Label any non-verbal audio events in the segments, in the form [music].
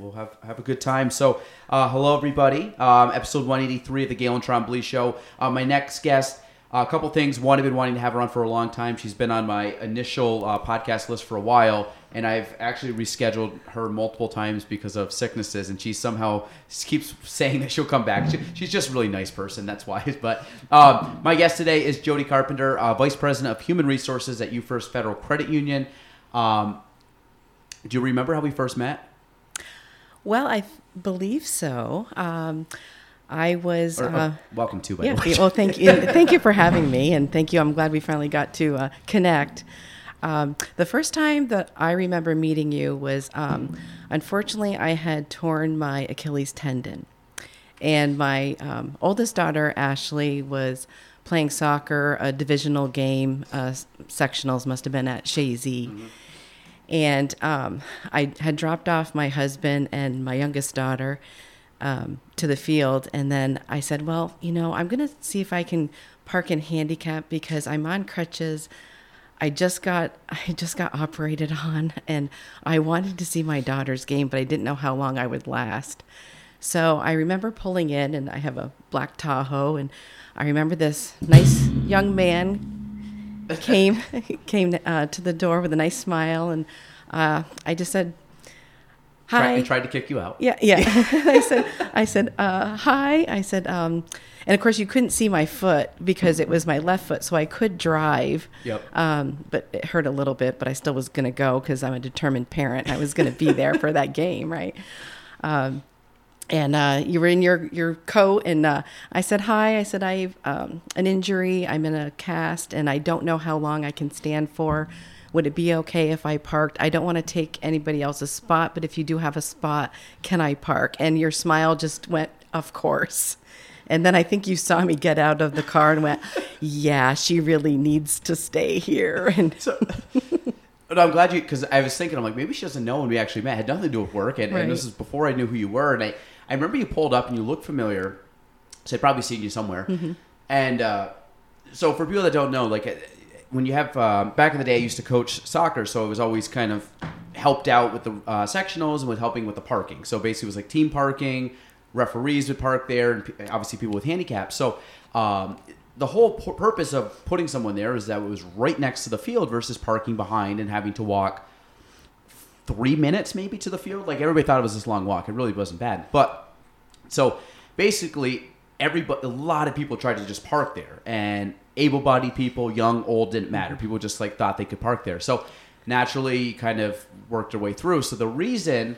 We'll have have a good time. So, uh, hello everybody. Um, episode 183 of the Gaelan Trombley Show. Uh, my next guest, a couple things. One, I've been wanting to have her on for a long time. She's been on my initial uh, podcast list for a while, and I've actually rescheduled her multiple times because of sicknesses. And she somehow keeps saying that she'll come back. She, she's just a really nice person. That's why. [laughs] But um, my guest today is Jody Carpenter, uh, Vice President of Human Resources at UFirst Federal Credit Union. Um, do you remember how we first met? Well, I believe so. Um, I was. Or, uh, welcome to. By yeah. the. Well, thank [laughs] you. thank you for having me, and thank you. I'm glad we finally got to uh, connect. Um, the first time that I remember meeting you was, um, unfortunately, I had torn my Achilles tendon, and my um, oldest daughter Ashley was playing soccer, a divisional game. Uh, sectionals must have been at Chazy. And um, I had dropped off my husband and my youngest daughter um, to the field. And then I said, Well, you know, I'm going to see if I can park in handicap because I'm on crutches. I just got [laughs] I just got operated on and I wanted to see my daughter's game, but I didn't know how long I would last. So I remember pulling in and I have a black Tahoe and I remember this nice young man came [laughs] came uh, to the door with a nice smile, and uh, I just said, "Hi." and tried to kick you out. yeah, yeah. [laughs] I said, I said, uh, "Hi." I said, um, and of course you couldn't see my foot because it was my left foot, so I could drive. Yep. Um, but it hurt a little bit, but I still was going to go because I'm a determined parent. I was going to be there for that game, right? Um, and uh, you were in your, your coat and uh, i said hi. I said i have um, an injury. I'm in a cast and i don't know how long i can stand for. Would it be okay if i parked? I don't want to take anybody else's spot but if you do have a spot can i park? And your smile just went of course. And then i think you saw me get out of the car and went [laughs] yeah she really needs to stay here. [laughs] And So, but I'm glad you because I was thinking I'm like maybe she doesn't know when we actually met. It had nothing to do with work, and, and this Right. is before I knew who you were. And I I remember you pulled up and you looked familiar, so I'd probably seen you somewhere. And uh, so for people that don't know, like uh, when you have uh, back in the day, I used to coach soccer, so it was always kind of helped out with the uh, sectionals and with helping with the parking. So basically, it was like team parking. Referees would park there, and obviously people with handicaps. So um, the whole pu- purpose of putting someone there is that it was right next to the field versus parking behind and having to walk three minutes maybe to the field. Like everybody thought it was this long walk. It really wasn't bad. But so basically, everybody, a lot of people tried to just park there, and able-bodied people, young, old, didn't matter. Mm-hmm. People just like thought they could park there. So naturally, kind of worked their way through. So the reason.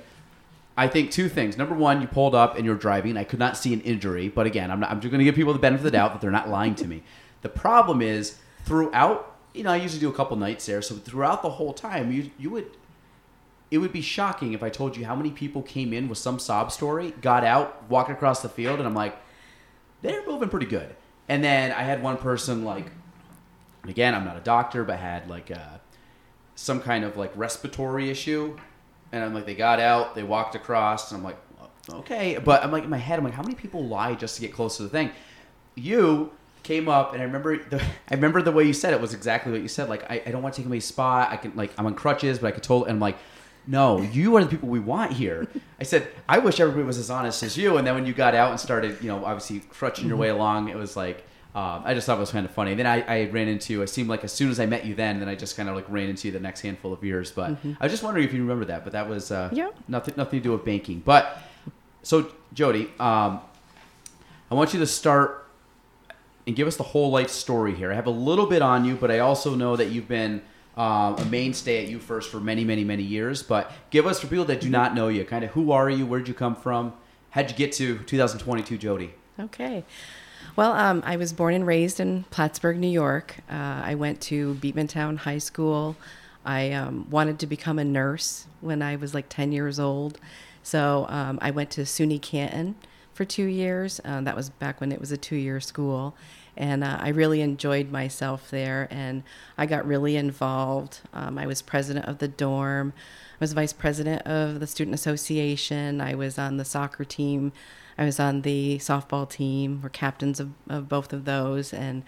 I think two things. Number one, you pulled up and you're driving. I could not see an injury, but again, I'm, not, I'm just going to give people the benefit of the doubt that they're not lying to me. The problem is throughout. You know, I usually do a couple nights there, so throughout the whole time, you you would it would be shocking if I told you how many people came in with some sob story, got out, walked across the field, and I'm like, they're moving pretty good. And then I had one person like, again, I'm not a doctor, but had like uh, some kind of like respiratory issue, and I'm like, they got out, they walked across, and I'm like, okay, but I'm like in my head, I'm like, how many people lie just to get close to the thing? You came up, and I remember the [laughs] I remember the way you said it was exactly what you said. Like, I, I don't want to take away spot. I can like I'm on crutches, but I could totally. And I'm like, no, you are the people we want here. I said, I wish everybody was as honest as you. And then when you got out and started, you know, obviously crutching your way along, it was like. Um, I just thought it was kind of funny. And then I, I ran into. It seemed like as soon as I met you, then then I just kind of like ran into you the next handful of years. But I was just wondering if you remember that. But that was uh, Yeah. nothing nothing to do with banking. But so Jody, um, I want you to start and give us the whole life story here. I have a little bit on you, but I also know that you've been um, a mainstay at UFirst for many, many, many years. But give us for people that do not know you, kind of who are you? Where'd you come from? How'd you get to 2022, Jody? Okay. Well, um, I was born and raised in Plattsburgh, New York. Uh, I went to Beekmantown High School. I um, wanted to become a nurse when I was like 10 years old. So um, I went to SUNY Canton for two years. Uh, that was back when it was a two year school. And uh, I really enjoyed myself there. And I got really involved. Um, I was president of the dorm, I was vice president of the student association. I was on the soccer team. I was on the softball team. We're captains of, of both of those. And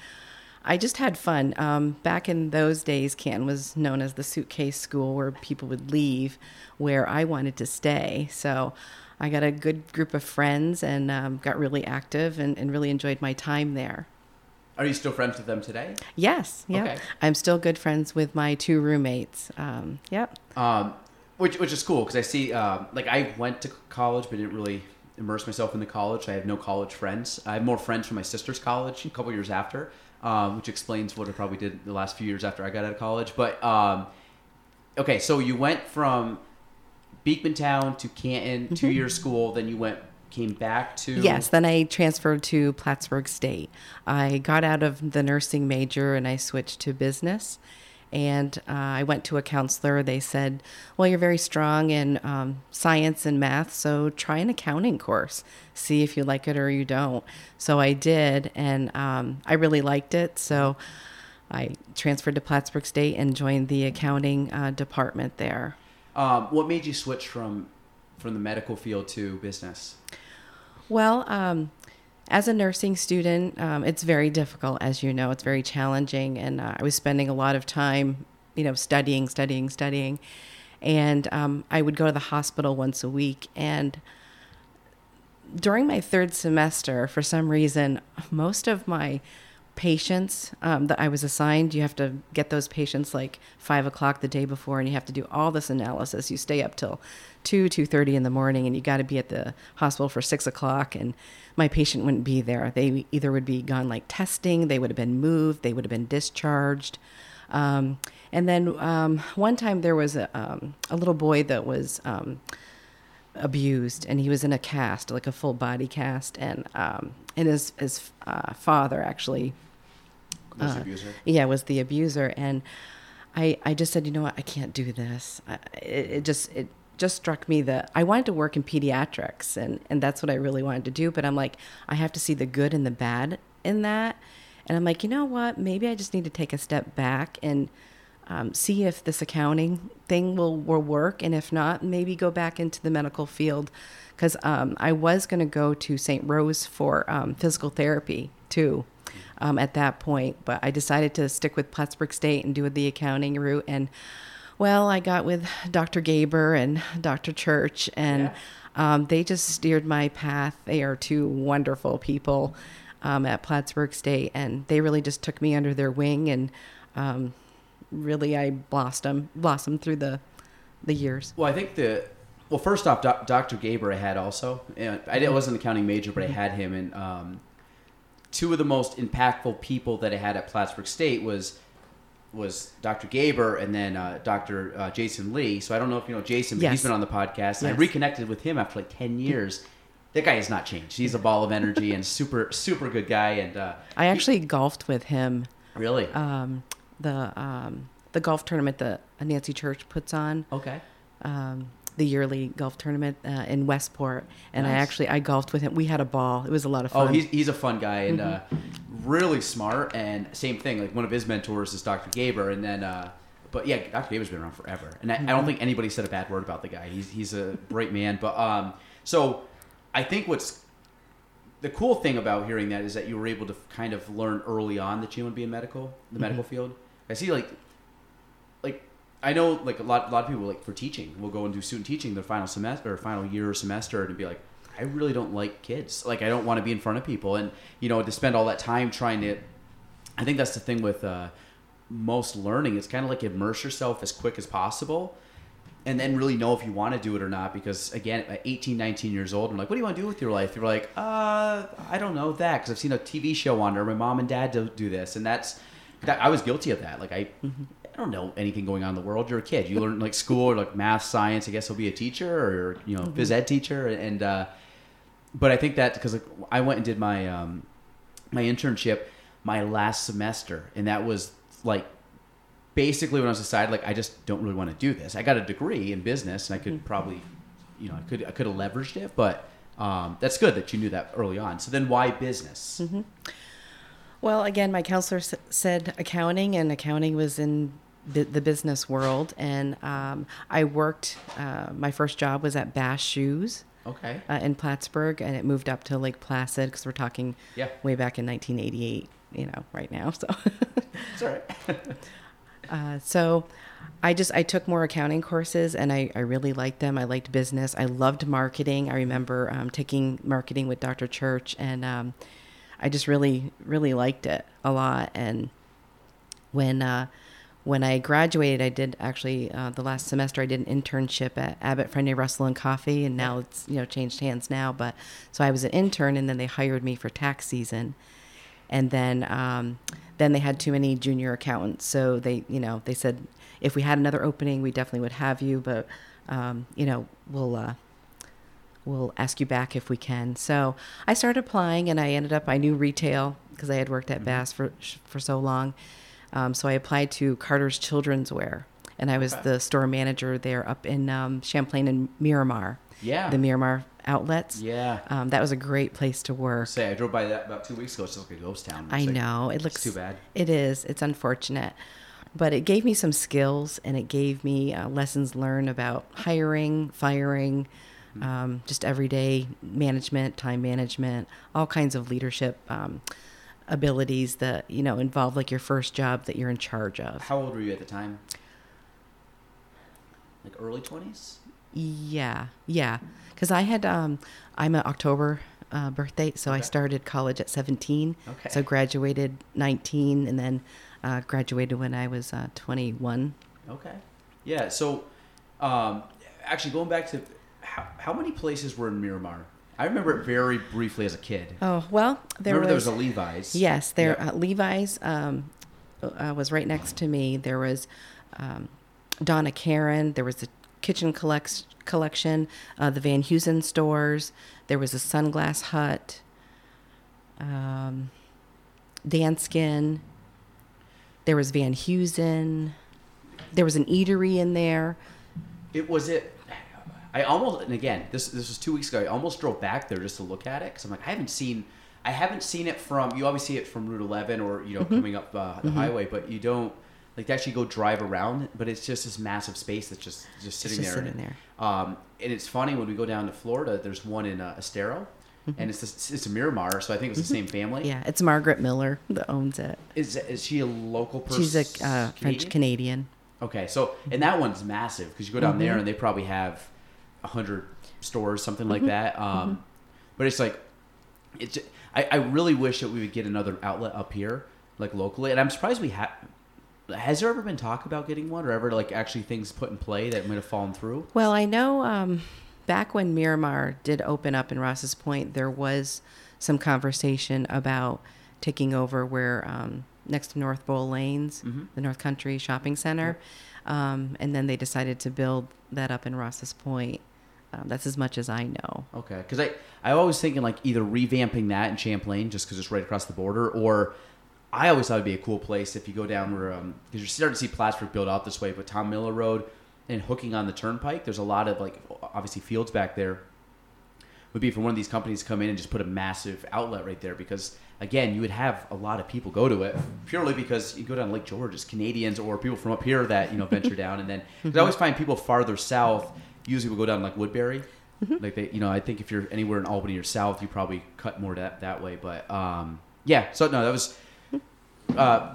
I just had fun. Um, back in those days, Canton was known as the suitcase school where people would leave, where I wanted to stay. So I got a good group of friends and um, got really active and, and really enjoyed my time there. Are you still friends with them today? Yes, yeah. Okay. I'm still good friends with my two roommates. Um, yep. Um, which which is cool because I see um, like I went to college but didn't really immerse myself in the college. I have no college friends. I have more friends from my sister's college a couple years after, um, which explains what I probably did the last few years after I got out of college. But um, okay, so you went from Beekmantown to Canton, two year school, then you went came back to Yes, then I transferred to Plattsburgh State. I got out of the nursing major and I switched to business. And uh, I went to a counselor. They said, Well, you're very strong in um, science and math, so try an accounting course. See if you like it or you don't. So I did, and um, I really liked it. So I transferred to Plattsburgh State and joined the accounting uh, department there. Um, what made you switch from from the medical field to business? Well, um, as a nursing student, um, it's very difficult, as you know. It's very challenging, and uh, I was spending a lot of time, you know, studying, studying, studying, and um, I would go to the hospital once a week. And during my third semester, for some reason, most of my patients um, that I was assigned, you have to get those patients like five o'clock the day before, and you have to do all this analysis. You stay up till two two thirty in the morning, and you got to be at the hospital for six o'clock. And my patient wouldn't be there. They either would be gone like testing, they would have been moved, they would have been discharged. Um, and then um, one time there was a, um, a little boy that was um, abused, and he was in a cast, like a full body cast, and um, and his his uh, father actually Was uh, abuser? yeah, was the abuser, and I I just said, you know what, I can't do this. I, it, it just it just struck me that I wanted to work in pediatrics, and and that's what I really wanted to do. But I'm like, I have to see the good and the bad in that, and I'm like, you know what, maybe I just need to take a step back and. Um, see if this accounting thing will, will work, and if not, maybe go back into the medical field. Because um, I was going to go to St. Rose for um, physical therapy too um, at that point, but I decided to stick with Plattsburgh State and do the accounting route. And well, I got with Dr. Gaber and Dr. Church, and um, they just steered my path. They are two wonderful people um, at Plattsburgh State, and they really just took me under their wing, and um, really I blossomed blossomed through the the years. Well, I think the well, first off, doc, Dr. Gaber I had also. And I wasn't an accounting major, but I had him, and um, two of the most impactful people that I had at Plattsburgh State was was Dr. Gaber and then uh, Dr. Uh, Jason Lee. So I don't know if you know Jason, but Yes. he's been on the podcast. And I reconnected with him after like ten years. That guy has not changed. He's a ball of energy and super super good guy. And uh, I actually golfed with him really um, the um, the golf tournament that Nancy Church puts on. okay. um, the yearly golf tournament uh, in Westport, and I actually I golfed with him. We had a ball. It was a lot of fun. Oh, he's, he's a fun guy and uh, Mm-hmm. really smart. And same thing, like one of his mentors is Dr. Gaber, and then, uh, but yeah, Dr. Gaber's been around forever, and I, I Mm-hmm. don't think anybody said a bad word about the guy. He's he's a great man. But um, so I think what's the cool thing about hearing that is that you were able to kind of learn early on that you want to be in medical, the medical Mm-hmm. field. I see, like, like I know, like a lot, a lot of people, like for teaching, will go and do student teaching their final semester or final year or semester, and be like, I really don't like kids. Like, I don't want to be in front of people, and you know, to spend all that time trying to. I think that's the thing with uh, most learning. It's kind of like immerse yourself as quick as possible. And then really know if you want to do it or not. Because again, at 18, 19 years old, I'm like, what do you want to do with your life? You're like, uh, I don't know that. Because I've seen a TV show on there. My mom and dad do this. And that's, that, I was guilty of that. Like, I, I don't know anything going on in the world. You're a kid. You learn like school or like math, science. I guess you'll be a teacher or, you know, phys ed teacher. And, uh, but I think that because like, I went and did my, um, my internship my last semester, and that was like basically when I was decided like I just don't really want to do this. I got a degree in business, and I could probably, you know, I could I could have leveraged it, but um, that's good that you knew that early on. So then, why business? Well, again, my counselor s- said accounting, and accounting was in the business world. And um, I worked, uh, my first job was at Bass Shoes Okay. uh, in Plattsburgh, and it moved up to Lake Placid because we're talking Yeah. way back in 1988, you know, right now. So. [laughs] It's all right. [laughs] Uh, so I just I took more accounting courses and I, I really liked them. I liked business. I loved marketing. I remember um, taking marketing with Dr. Church and um, I just really really liked it a lot. And when uh, when I graduated, I did actually uh, the last semester I did an internship at Abbott Friendly Russell and Coffee, and now it's you know changed hands now. But so I was an intern, and then they hired me for tax season and then um, then they had too many junior accountants so they you know they said if we had another opening we definitely would have you but um, you know we'll uh, we'll ask you back if we can so i started applying and i ended up i knew retail because i had worked at bass for for so long um, so i applied to carter's children's wear and i was Okay. the store manager there up in um, champlain and miromar Yeah. the miromar outlets Yeah. um, that was a great place to work Say, I drove by that about two weeks ago. It's like a ghost town. I like- know it looks too bad. It is. It's unfortunate, but it gave me some skills and it gave me uh, lessons learned about hiring, firing. Um, just everyday management, time management, all kinds of leadership um, abilities that you know involve like your first job that you're in charge of. How old were you at the time? Like early twenties. Yeah, yeah. Because I had, um, I'm an October uh, birthday, so I started college at 17. Okay. So graduated 19, and then uh, graduated when I was uh, 21. Okay. Yeah. So, um, actually, going back to how, how many places were in Miromar? I remember it very briefly as a kid. Oh well, there remember was, there was a Levi's. yes, there Yeah. uh, Levi's um, uh, was right next to me. There was um, Donna Karan. There was the Kitchen collect- Collection, uh, the Van Heusen stores. There was a Sunglass Hut. Um, Danskin. There was Van Heusen. There was an eatery in there. It was it. I almost and again this this was two weeks ago. I almost drove back there just to look at it because I'm like I haven't seen I haven't seen it from you always see it from Route 11 or you know Mm-hmm. coming up uh, the highway, but you don't like to actually go drive around. But it's just this massive space that's just just sitting just there. sitting And- there. Um, and it's funny when we go down to Florida. There's one in uh, Estero, and it's this, it's a Miromar, so I think it's the same family. Mm-hmm. Yeah, it's Margaret Miller that owns it. Is is she a local person? She's a uh, French Canadian. Okay, so and that one's massive because you go down Mm-hmm. there and they probably have hundred stores, something like Mm-hmm. that. Um, But it's like, it's. I, I really wish that we would get another outlet up here, like locally, and I'm surprised we have. Has there ever been talk about getting one, or ever like actually things put in play that might have fallen through? Well, I know um, back when Miromar did open up in Rouses Point, there was some conversation about taking over where um, next to North Bowl Lanes, Mhm. the North Country Shopping Center, um, and then they decided to build that up in Rouses Point. Um, that's as much as I know. Okay, because I I always thinking like either revamping that in Champlain just because it's right across the border, or I always thought it'd be a cool place if you go down where um because you're starting to see Plattsburgh build out this way, but Tom Miller Road and hooking on the turnpike, there's a lot of like obviously fields back there. Would be for one of these companies to come in and just put a massive outlet right there because again you would have a lot of people go to it purely because you go down Lake George, it's Canadians or people from up here that you know venture [laughs] down, and then I always find people farther south usually will go down like Woodbury. Like they, you know, I think if you're anywhere in Albany or south, you probably cut more that that way. But um, yeah, so no, that was uh,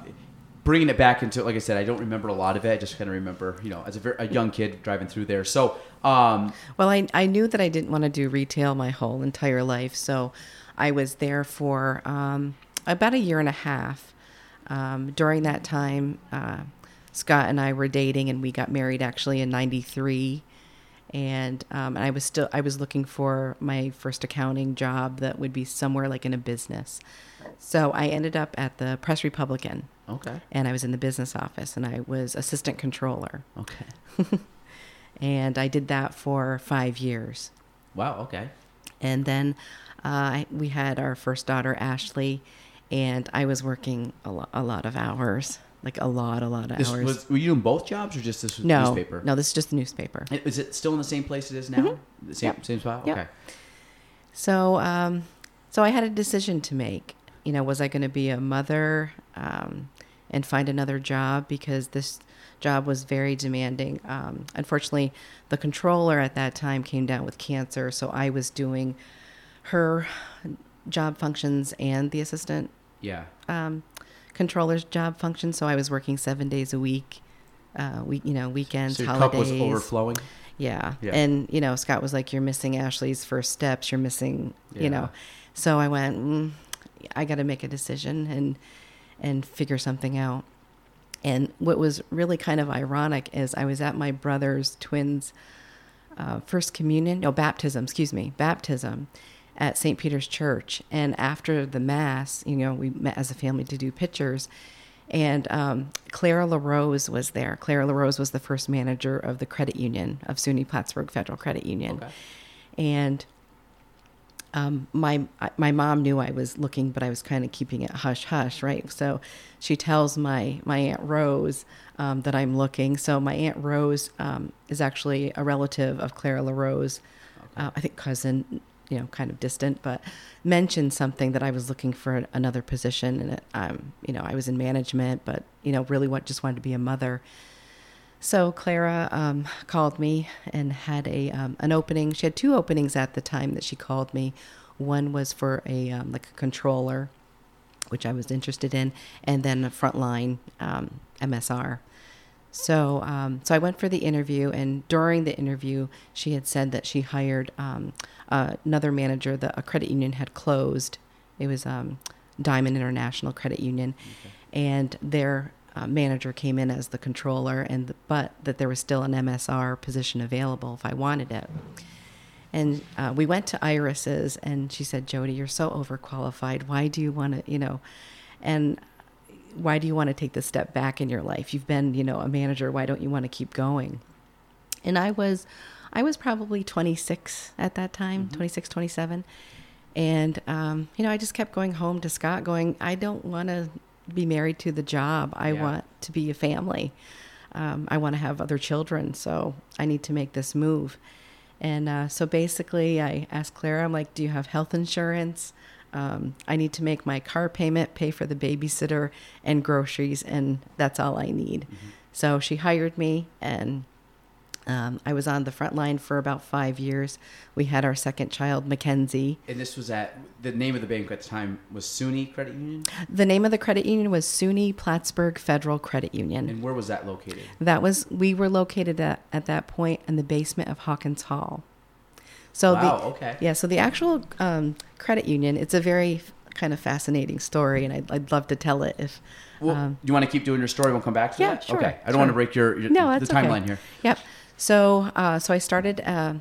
bringing it back into. Like I said, I don't remember a lot of it. I just kind of remember, you know, as a, very, a young kid driving through there. So um, Well, I, I knew that I didn't want to do retail my whole entire life, so I was there for um, about a year and a half. Um, during that time, uh, Scott and I were dating, and we got married actually in '93. And um, and I was still I was looking for my first accounting job that would be somewhere like in a business. So I ended up at the Press Republican, okay, and I was in the business office, and I was assistant controller, okay, [laughs] and I did that for five years. wow, okay, and then uh, we had our first daughter ashley and I was working a, lo- a lot of hours, like a lot, a lot of This hours. was, were you doing both jobs or just this was no, newspaper? no, this is just the newspaper. Is it still in the same place it is now? The same Yep. same spot. Yep. Okay. So, um, so I had a decision to make. You know, was I going to be a mother um, and find another job because this job was very demanding. Um, unfortunately, the controller at that time came down with cancer, so I was doing her job functions and the assistant Yeah. um, controller's job function. So I was working seven days a week, uh, week you know weekends, So holidays. cup was overflowing. Yeah. Yeah. And, you know, Scott was like, you're missing Ashley's first steps. You're missing, Yeah. you know. So I went, mm, I got to make a decision and, and figure something out. And what was really kind of ironic is I was at my brother's twins' uh, first communion, no, baptism, excuse me, baptism at St. Peter's Church. And after the Mass, you know, we met as a family to do pictures. And um, Clara LaRose was there. Clara LaRose was the first manager of the credit union, of SUNY Plattsburgh Federal Credit Union. Okay. And um, my my mom knew I was looking, but I was kind of keeping it hush hush, right? So she tells my my aunt Rose um, that I'm looking. So my aunt Rose um, is actually a relative of Clara LaRose, uh, I think cousin, you know, kind of distant, but mentioned something that I was looking for another position, and it, um, you know, I was in management, but you know, really what just wanted to be a mother. So Clara um, called me and had a um, an opening. She had two openings at the time that she called me. One was for a um, like a controller, which I was interested in, and then a frontline um, MSR. So um, so I went for the interview, and during the interview, she had said that she hired um, uh, another manager. that a credit union had closed. It was um, Diamond International Credit Union, and their uh, manager came in as the controller, and the, but that there was still an MSR position available if I wanted it. And uh, we went to Iris's, and she said, "Jody, you're so overqualified. Why do you want to, you know?" And why do you want to take this step back in your life? You've been, you know, a manager. Why don't you want to keep going? And I was, I was probably 26 at that time, 26, 27. And, um, you know, I just kept going home to Scott going, I don't want to be married to the job. I Yeah. want to be a family. Um, I want to have other children. So I need to make this move. And uh, so basically, I asked Clara, I'm like, do you have health insurance? Um, I need to make my car payment, pay for the babysitter, and groceries, and that's all I need. So she hired me, and um, I was on the front line for about five years. We had our second child, Mackenzie. And this was at the name of the bank at the time was SUNY Credit Union. The name of the credit union was SUNY Plattsburgh Federal Credit Union. And where was that located? That was we were located at, at that point in the basement of Hawkins Hall. So wow. the okay. yeah, so the actual um, credit union, it's a very kind of fascinating story, and I'd, I'd love to tell it if. Well, um, do you want to keep doing your story? We'll come back to Yeah, that. sure, Okay. I don't sure. want to break your, your no, the timeline okay. here. Yep. So, uh, so I started uh,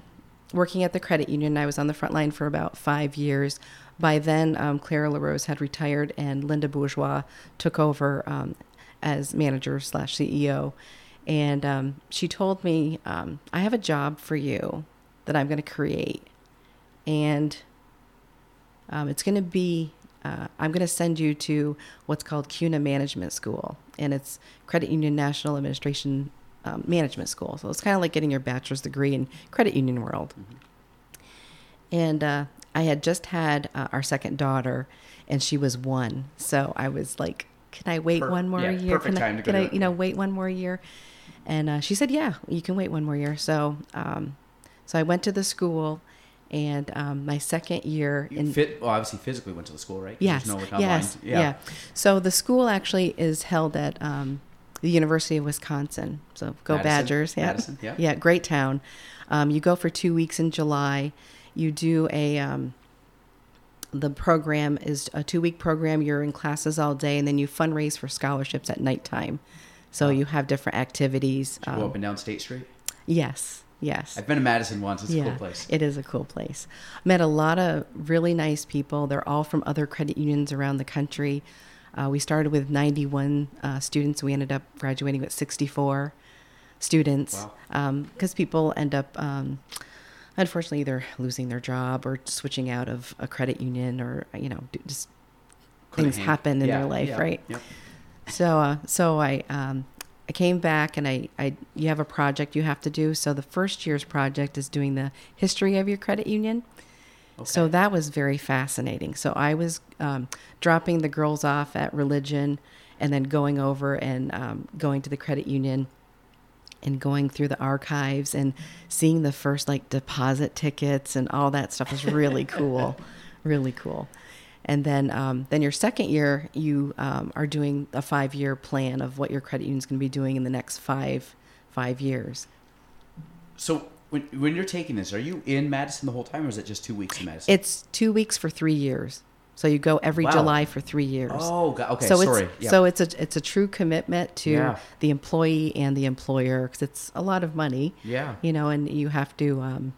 working at the credit union. I was on the front line for about five years. By then, um, Clara LaRose had retired, and Linda Bourgeois took over um, as manager slash CEO. And um, she told me, um, "I have a job for you that I'm going to create, and um, it's going to be." Uh, I'm going to send you to what's called CUNA Management School, and it's Credit Union National Administration um, Management School. So it's kind of like getting your bachelor's degree in credit union world. And uh, I had just had uh, our second daughter, and she was one. So I was like, "Can I wait Per- one more yeah, year? perfect Can I, to go can do I, you know, wait one more year?" And uh, she said, "Yeah, you can wait one more year." So, um, so I went to the school, and um, my second year You in fit, well, obviously physically went to the school, right? Yes. No yes. Yeah. Yeah. So the school actually is held at um, the University of Wisconsin. So go Madison? Badgers. Yeah. Madison, yeah. Yeah. Great town. Um, you go for two weeks in July. You do a. Um, the program is a two week program. You're in classes all day, and then you fundraise for scholarships at nighttime. So you have different activities. Go up Um, and down State Street. yes. Yes. I've been to Madison once. It's a cool place. It is a cool place. Met a lot of really nice people. They're all from other credit unions around the country. Uh, we started with 91 uh, students. We ended up graduating with 64 students Wow. because people end up, um, unfortunately, either losing their job or switching out of a credit union or, you know, just Couldn't things happen in Yeah, their life, yeah, right? Yep. So, uh, so I, um, I came back and I, I, you have a project you have to do. So the first year's project is doing the history of your credit union. So that was very fascinating. So I was um, dropping the girls off at religion, and then going over and um, going to the credit union, and going through the archives and seeing the first like deposit tickets and all that stuff was really [laughs] cool, really cool. And then, um, then your second year, you um, are doing a five-year plan of what your credit union is going to be doing in the next five five years. So when when you're taking this, are you in Madison the whole time, or is it just two weeks in Madison? It's two weeks for three years. So you go every Wow. July for three years. oh, okay. so sorry. it's Yeah. so it's a it's a true commitment to Yeah. the employee and the employer because it's a lot of money, yeah. you know, and you have to um,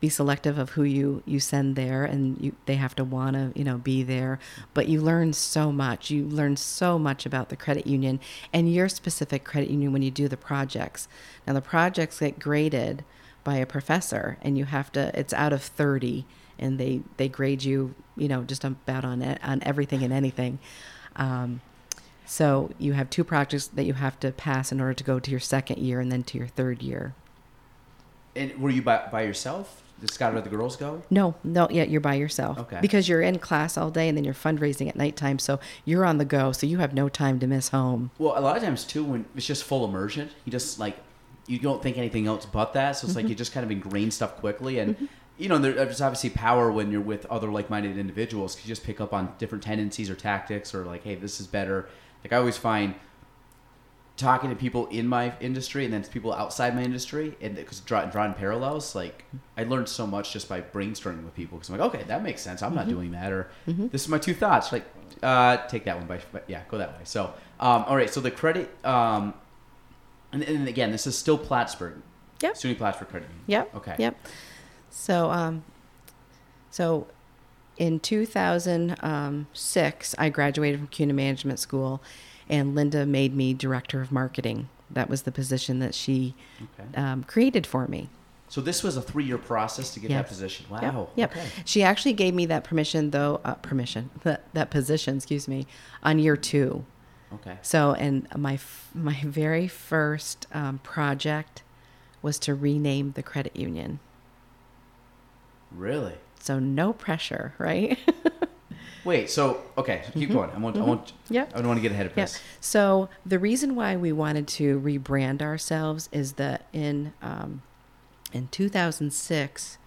be selective of who you you send there, and you they have to want to you know be there. But you learn so much. You learn so much about the credit union and your specific credit union when you do the projects. Now the projects get graded by a professor, and you have to. It's out of thirty, and they they grade you you know just about on on everything and anything. Um, so you have two projects that you have to pass in order to go to your second year and then to your third year. And were you by, by yourself? Did Scott or the girls go? No, no, yeah, you're by yourself. Okay. Because you're in class all day and then you're fundraising at nighttime, so you're on the go, so you have no time to miss home. Well, a lot of times too, when it's just full immersion, you just like you don't think anything else but that. So it's like mm-hmm. you just kind of ingrain stuff quickly, and mm-hmm. you know there's obviously power when you're with other like-minded individuals. 'cause you just pick up on different tendencies or tactics, or like, hey, this is better. Like I always find talking to people in my industry and then to people outside my industry, and because draw, drawing parallels, like I learned so much just by brainstorming with people. Because I'm like, okay, that makes sense. I'm not doing that, or this is my two thoughts. Like, uh, take that one by, but yeah, go that way. So, um, all right. So the credit, um, and, and again, this is still Plattsburgh. Yep. SUNY Plattsburgh Credit Union. Yep. Okay. Yep. So, um, so in 2006, I graduated from CUNA Management School, and Linda made me director of marketing. That was the position that she Okay. um, created for me. So this was a three-year process to get that position. Yep, Wow. Yep. Okay. She actually gave me that permission, though. Uh, permission. [laughs] That that position, excuse me, on year two. Okay. So, and my f- my very first um, project was to rename the credit union. Really? So no pressure, right? [laughs] Wait. So okay. So keep going. I want. I want. Mm-hmm. Yep. I don't want to get ahead of Yeah. this. So the reason why we wanted to rebrand ourselves is that in um, in 2006,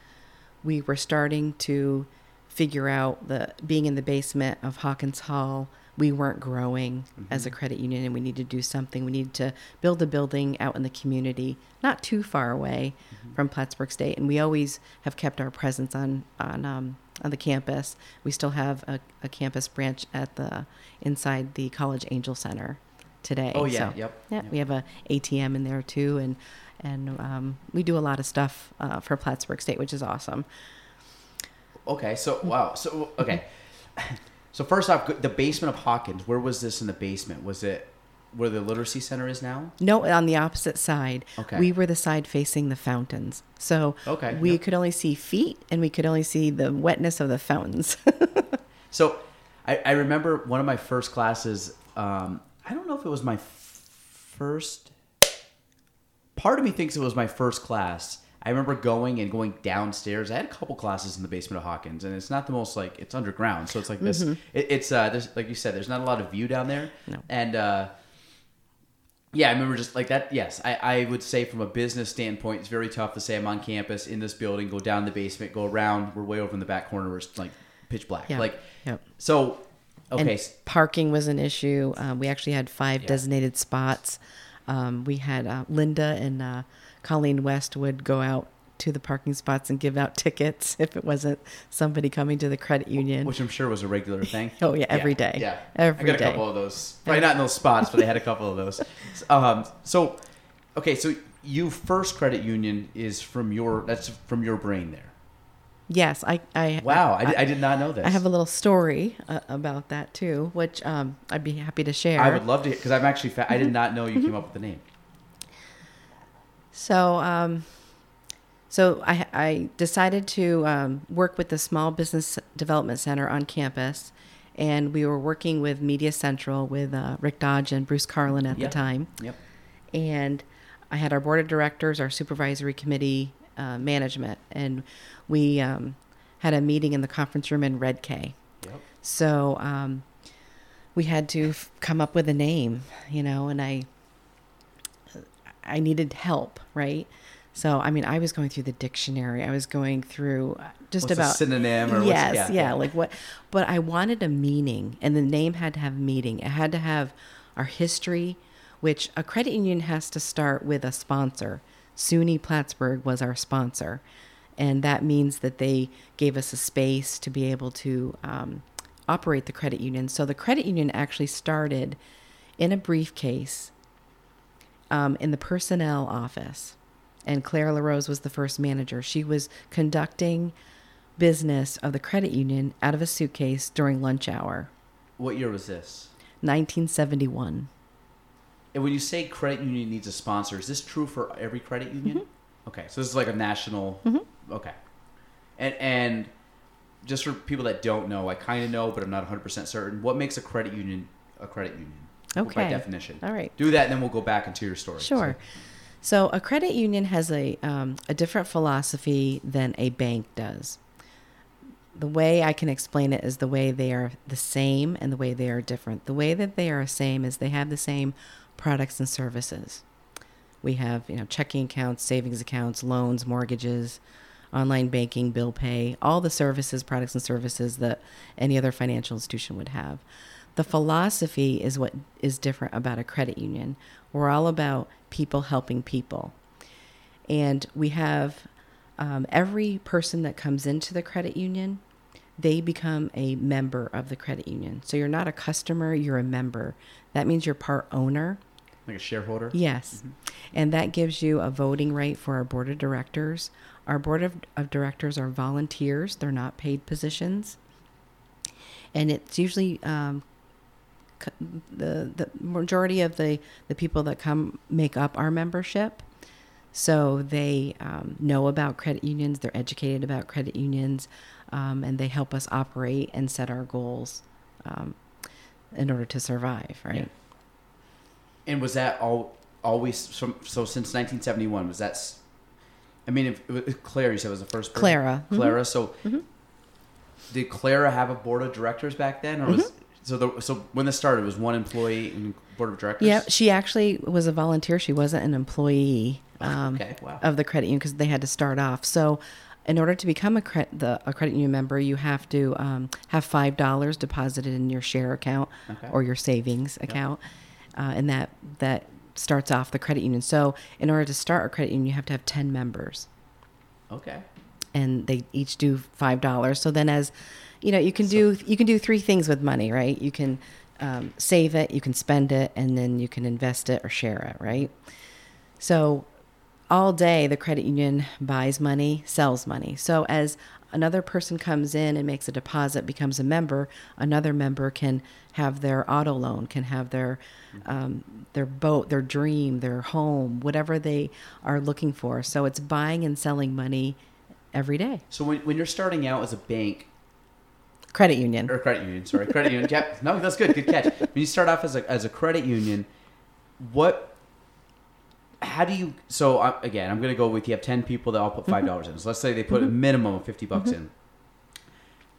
we were starting to figure out the being in the basement of Hawkins Hall. We weren't growing as a credit union, and we needed to do something. We needed to build a building out in the community, not too far away from Plattsburgh State. And we always have kept our presence on on um, on the campus. We still have a, a campus branch at the inside the College Angell Center today. Oh, yeah. So, Yep. Yeah, Yep. we have a ATM in there too, and and um, we do a lot of stuff uh, for Plattsburgh State, which is awesome. Okay. So wow. So okay. [laughs] So first off, the basement of Hawkins. Where was this in the basement? Was it where the literacy center is now? No, on the opposite side. Okay. We were the side facing the fountains. So Okay, we yep. could only see feet and we could only see the wetness of the fountains. [laughs] So I, I remember one of my first classes. Um, I don't know if it was my first. Part of me thinks it was my first class. I remember going and going downstairs. I had a couple classes in the basement of Hawkins, and it's not the most like it's underground, so it's like this. It, it's uh, there's like you said, there's not a lot of view down there, No. and uh, yeah, I remember just like that. Yes, I, I would say from a business standpoint, it's very tough to say I'm on campus in this building, go down the basement, go around. We're way over in the back corner where it's like pitch black. Yeah. Like, yeah. so okay, And parking was an issue. Um, we actually had five Yeah. designated spots. Um, we had uh, Linda and uh, Colleen West would go out to the parking spots and give out tickets if it wasn't somebody coming to the credit union. which I'm sure was a regular [laughs] thing. Oh, yeah, every day. Yeah, every day. I got day. a couple of those. Probably not in those spots, but I had a couple of those. [laughs] Um, so, okay, so UFirst credit union is from your that's from your brain there. yes, I. I Wow, I, did- I did not know this. I have a little story uh, about that too, which um, I'd be happy to share. I would love to because I'm actually fa- I Mm-hmm. did not know you came up with the name. So, um, so I, I decided to um, work with the Small Business Development Center on campus, and we were working with Media Central with uh, Rick Dodge and Bruce Carlin at Yep. the time. Yep. And I had our board of directors, our supervisory committee, uh, management, and we um, had a meeting in the conference room in Redcay. Yep. So um, we had to f- come up with a name, you know, and I I needed help, right? So I mean, I was going through the dictionary. I was going through uh, just What's a about synonym or yes, yeah, yeah, yeah. like what? But I wanted a meaning, and the name had to have meaning. It had to have our history, which a credit union has to start with a sponsor. SUNY Plattsburgh was our sponsor, and that means that they gave us a space to be able to um, operate the credit union. So the credit union actually started in a briefcase um, in the personnel office. And Claire LaRose was the first manager. She was conducting business of the credit union out of a suitcase during lunch hour, What year was this? 1971. And when you say credit union needs a sponsor, is this true for every credit union? Mm-hmm. Okay, so this is like a national. Okay, and and just for people that don't know, I kind of know, but I'm not 100 percent certain. What makes a credit union a credit union? By Okay. definition. All right. Do that, and then we'll go back into your story. Sure. So a credit union has a um, a different philosophy than a bank does. The way I can explain it is the way they are the same and the way they are different. The way that they are the same is they have the same products and services. We have you know checking accounts, savings accounts, loans, mortgages, online banking, bill pay, all the services, products and services that any other financial institution would have. The philosophy is what is different about a credit union. We're all about people helping people. And we have um, every person that comes into the credit union, they become a member of the credit union. So you're not a customer, you're a member. That means you're part owner. Like a shareholder. Yes. And that gives you a voting right for our board of directors. Our board of, of directors are volunteers, they're not paid positions. And it's usually um, the, the majority of the, the people that come make up our membership. So they um, know about credit unions, they're educated about credit unions, um, and they help us operate and set our goals um, in order to survive, right? Yeah. And was that all always from, so since 1971? Was that? I mean, if, if Claire, you said was the first. person? Clara. Clara. So, did Clara have a board of directors back then, or was so? The, so when this started, it was one employee in board of directors. Yeah, she actually was a volunteer. She wasn't an employee um, Okay, wow. of the credit union because they had to start off. So, in order to become a, cre- the, a credit union member, you have to um, have five dollars deposited in your share account Okay. or your savings account, uh, and that that starts off the credit union. So, in order to start a credit union, you have to have ten members Okay. and they each do five dollars. So then, as you know, you can do you can do three things with money, right? You can um, save it, you can spend it, and then you can invest it or share it, right? So all day, the credit union buys money, sells money. So as another person comes in and makes a deposit, becomes a member, another member can have their auto loan, can have their um, their boat, their dream, their home, whatever they are looking for. So it's buying and selling money every day. So when, when you're starting out as a bank Credit union. or credit union, sorry, credit union. Yep. No, that's good. Good catch. When you start off as a as a credit union, what? How do you? So uh, again, I'm going to go with you have ten people that all put Mm-hmm. 5 dollars in. So let's say they put a minimum of fifty bucks in.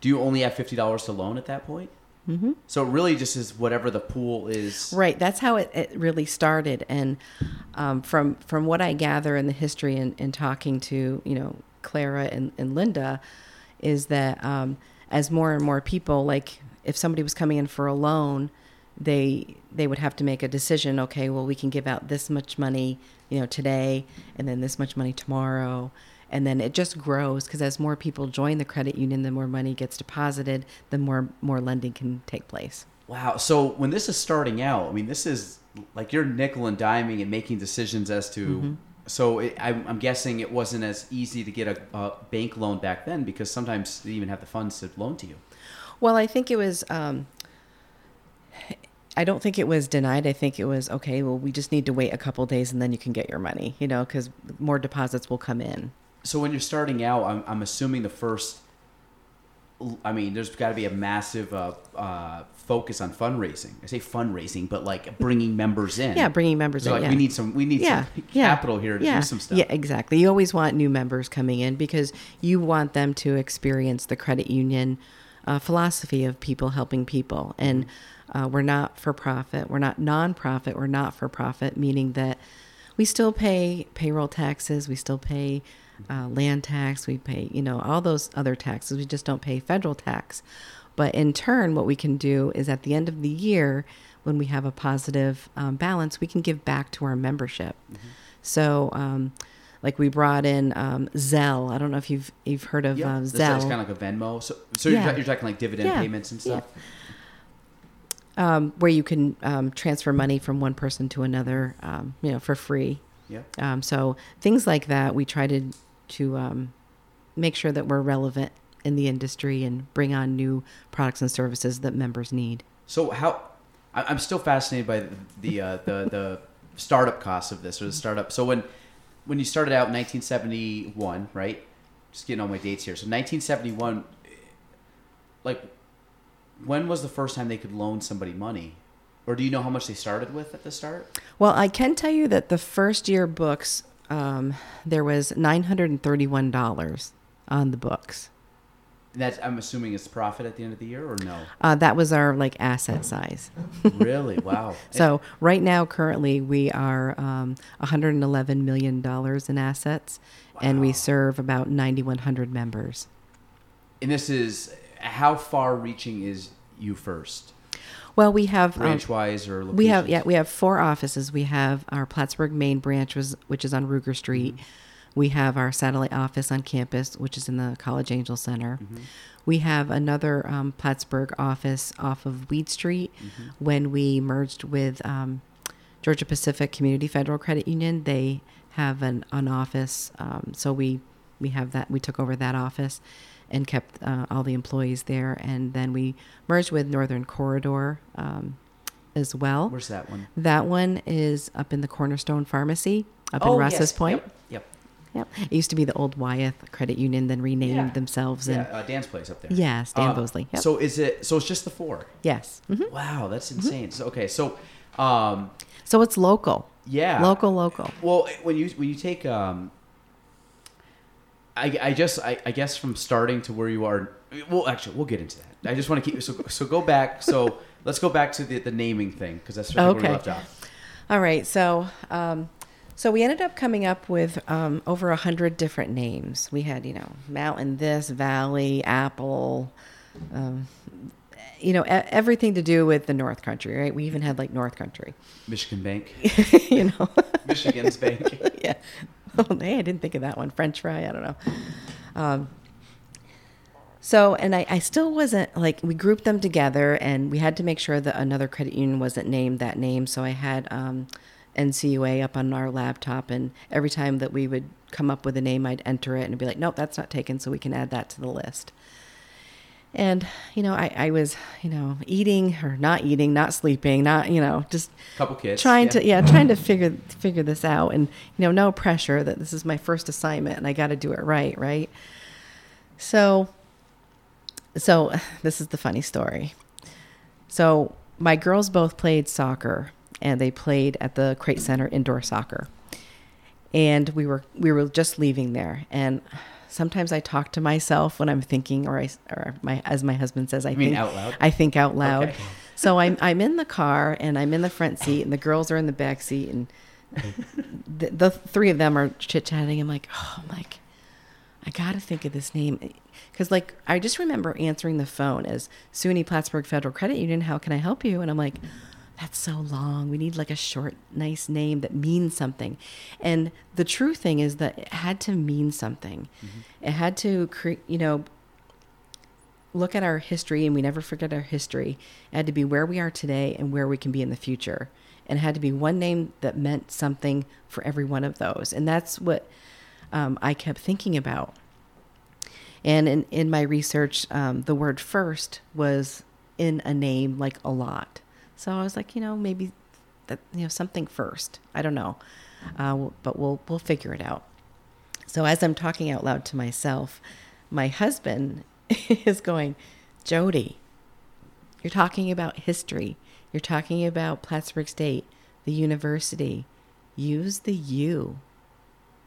Do you only have fifty dollars to loan at that point? Mm-hmm. So it really just is whatever the pool is. Right. That's how it, it really started. And um, from from what I gather in the history and, and talking to you know Clara and, and Linda, is that um, as more and more people like if somebody was coming in for a loan, they they would have to make a decision. Okay, well we can give out this much money, you know, today, and then this much money tomorrow. And then it just grows because as more people join the credit union, the more money gets deposited, the more more lending can take place. Wow. So when this is starting out, I mean, this is like you're nickel and diming and making decisions as to. Mm-hmm. So it, I'm, I'm guessing it wasn't as easy to get a, a bank loan back then because sometimes they even have the funds to loan to you. Well, I think it was. Um, I don't think it was denied. I think it was okay. Well, we just need to wait a couple days and then you can get your money. You know, because more deposits will come in. So when you're starting out, I'm, I'm assuming the first I mean, there's got to be a massive uh, uh, focus on fundraising. I say fundraising, but like bringing members in. Yeah, bringing members So in. like yeah. we need some we need yeah, some yeah, capital here to do some stuff. Yeah, exactly. You always want new members coming in because you want them to experience the credit union uh, philosophy of people helping people. And uh, we're not for profit. We're not nonprofit. We're not for profit, meaning that we still pay payroll taxes. We still pay uh, land tax. We pay, you know, all those other taxes. We just don't pay federal tax. But in turn, what we can do is at the end of the year, when we have a positive um, balance, we can give back to our membership. So, um, like we brought in um, Zelle. I don't know if you've you've heard of Yeah, uh, that's Zelle. kind of like a Venmo. So, so Yeah. you're, you're talking like dividend Yeah. payments and stuff. um, where you can um, transfer money from one person to another, um, you know, for free. Yeah. Um, so things like that, we try to to um, make sure that we're relevant in the industry and bring on new products and services that members need. So how? I'm still fascinated by the the, uh, the the startup costs of this or the startup. So when when you started out in 1971, right? Just getting all my dates here. So 1971, like when was the first time they could loan somebody money, or do you know how much they started with at the start? Well, I can tell you that the first year books, um, there was nine hundred and thirty-one dollars on the books. That's I'm assuming it's profit at the end of the year, or no? Uh, that was our like asset size. [laughs] really? Wow. So right now, currently, we are um, 111 million dollars in assets, and we serve about 9,100 members. And this is how far-reaching is UFirst, Well, we have um, branch-wise or locations? we have yeah we have four offices. We have our Plattsburgh main branch, was, which is on Rugar Street. We have our satellite office on campus, which is in the College Angell Center. We have another um, Plattsburgh office off of Weed Street. When we merged with um, Georgia Pacific Community Federal Credit Union, they have an, an office. Um, so we we have that. We took over that office and kept uh, all the employees there. And then we merged with Northern Corridor um, as well. Where's that one? That one is up in the Cornerstone Pharmacy up in Oh, Rouses yes. Point. Yep. yep. Yep. It used to be the old Wyeth Credit Union, then renamed Yeah. themselves. Yeah, And uh, Dan's place up there. yes, Dan Uh, Bosley. Yep. So is it? So it's just the four. yes. hmm Wow, that's insane. So, okay, so um, So it's local. yeah, Local, local. Well, when you when you take, um, I I just I, I guess from starting to where you are. Well, actually, we'll get into that. I just want to keep so so go back. So [laughs] let's go back to the the naming thing because that's where we Okay. left off. All right. So, um, so we ended up coming up with um, over a hundred different names. We had, you know, mountain, this, valley, apple, um, you know, everything to do with the North Country, right? We even had like North Country, Michigan Bank, [laughs] you know. Michigan's Bank. [laughs] yeah. [laughs] Oh, hey, I didn't think of that one. French fry. I don't know. Um, so, and I, I still wasn't like, we grouped them together and we had to make sure that another credit union wasn't named that name. So I had um, NCUA up on our laptop, and every time that we would come up with a name, I'd enter it and be like, nope, that's not taken. So we can add that to the list. And, you know, I, I was, you know, eating or not eating, not sleeping, not, you know, just Couple kids. trying yeah. to yeah trying to figure figure this out and you know no pressure that this is my first assignment and i got to do it right right so so this is the funny story so my girls both played soccer and they played at the Crete center indoor soccer and we were we were just leaving there and sometimes i talk to myself when i'm thinking or i or my as my husband says i You mean think out loud? i think out loud Okay. so I'm I'm in the car and I'm in the front seat and the girls are in the back seat and the, the three of them are chit chatting. I'm like, oh, I'm like, I gotta think of this name because like I just remember answering the phone as SUNY Plattsburgh Federal Credit Union. How can I help you? And I'm like, that's so long. We need like a short, nice name that means something. And the true thing is that it had to mean something. It had to create, you know, look at our history and we never forget our history. It had to be where we are today and where we can be in the future. And it had to be one name that meant something for every one of those. And that's what um, I kept thinking about. And in, in my research, um, the word first was in a name like a lot. So I was like, you know, maybe that, you know, something first. I don't know. Uh, but we'll, we'll figure it out. So as I'm talking out loud to myself, my husband [laughs] is going, Jody, you're talking about history. You're talking about Plattsburgh State, the university. Use the U.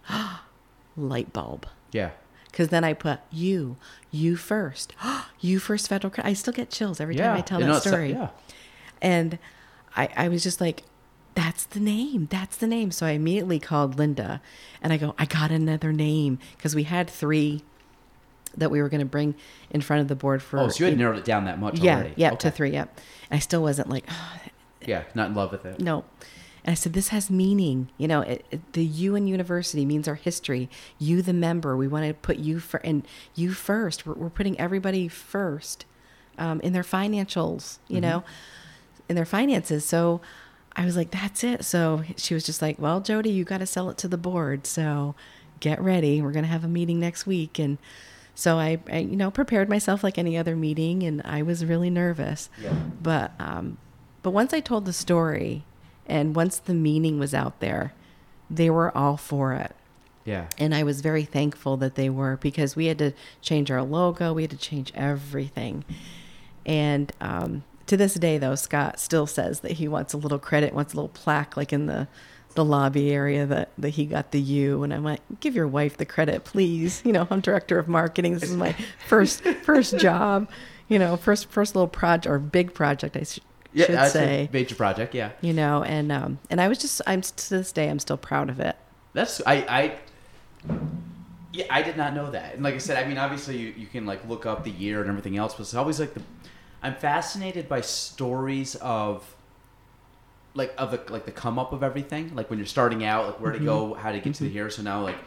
[gasps] Light bulb. Yeah. Because then I put you, you first, [gasps] UFirst federal credit. I still get chills every time Yeah. I tell You that know, story. yeah. And I, I was just like, that's the name. That's the name. So I immediately called Linda and I go, I got another name because we had three that we were going to bring in front of the board for. Oh, so you had narrowed it down that much yeah, already? yeah, Okay. to three. Yep. And I still wasn't like, oh, Yeah, not in love with it. no. And I said, this has meaning. You know, it, it, the you in university means our history. You, the member, we want to put you for and you first. We're, we're putting everybody first um, in their financials. You know, in their finances. So I was like, that's it. So she was just like, well, Jody, you got to sell it to the board. So get ready. We're going to have a meeting next week. And so I, I, you know, prepared myself like any other meeting, and I was really nervous. Yeah. But um, but once I told the story, and once the meaning was out there, they were all for it. Yeah. And I was very thankful that they were because we had to change our logo, we had to change everything. And um, to this day, though, Scott still says that he wants a little credit, wants a little plaque, like in the the lobby area that, that he got the U. And I'm like, give your wife the credit, please. You know, I'm director of marketing. This is my first first [laughs] job. You know, first first little project or big project, I sh- Yeah, should say. major project. Yeah, You know, and um, and I was just, I'm to this day, I'm still proud of it. that's I I. Yeah, I did not know that. And like I said, I mean, obviously you, you can like look up the year and everything else, but it's always like the. I'm fascinated by stories of. Like of the like the come up of everything, like when you're starting out, like where to go, mm-hmm. how to get to the here. So now, like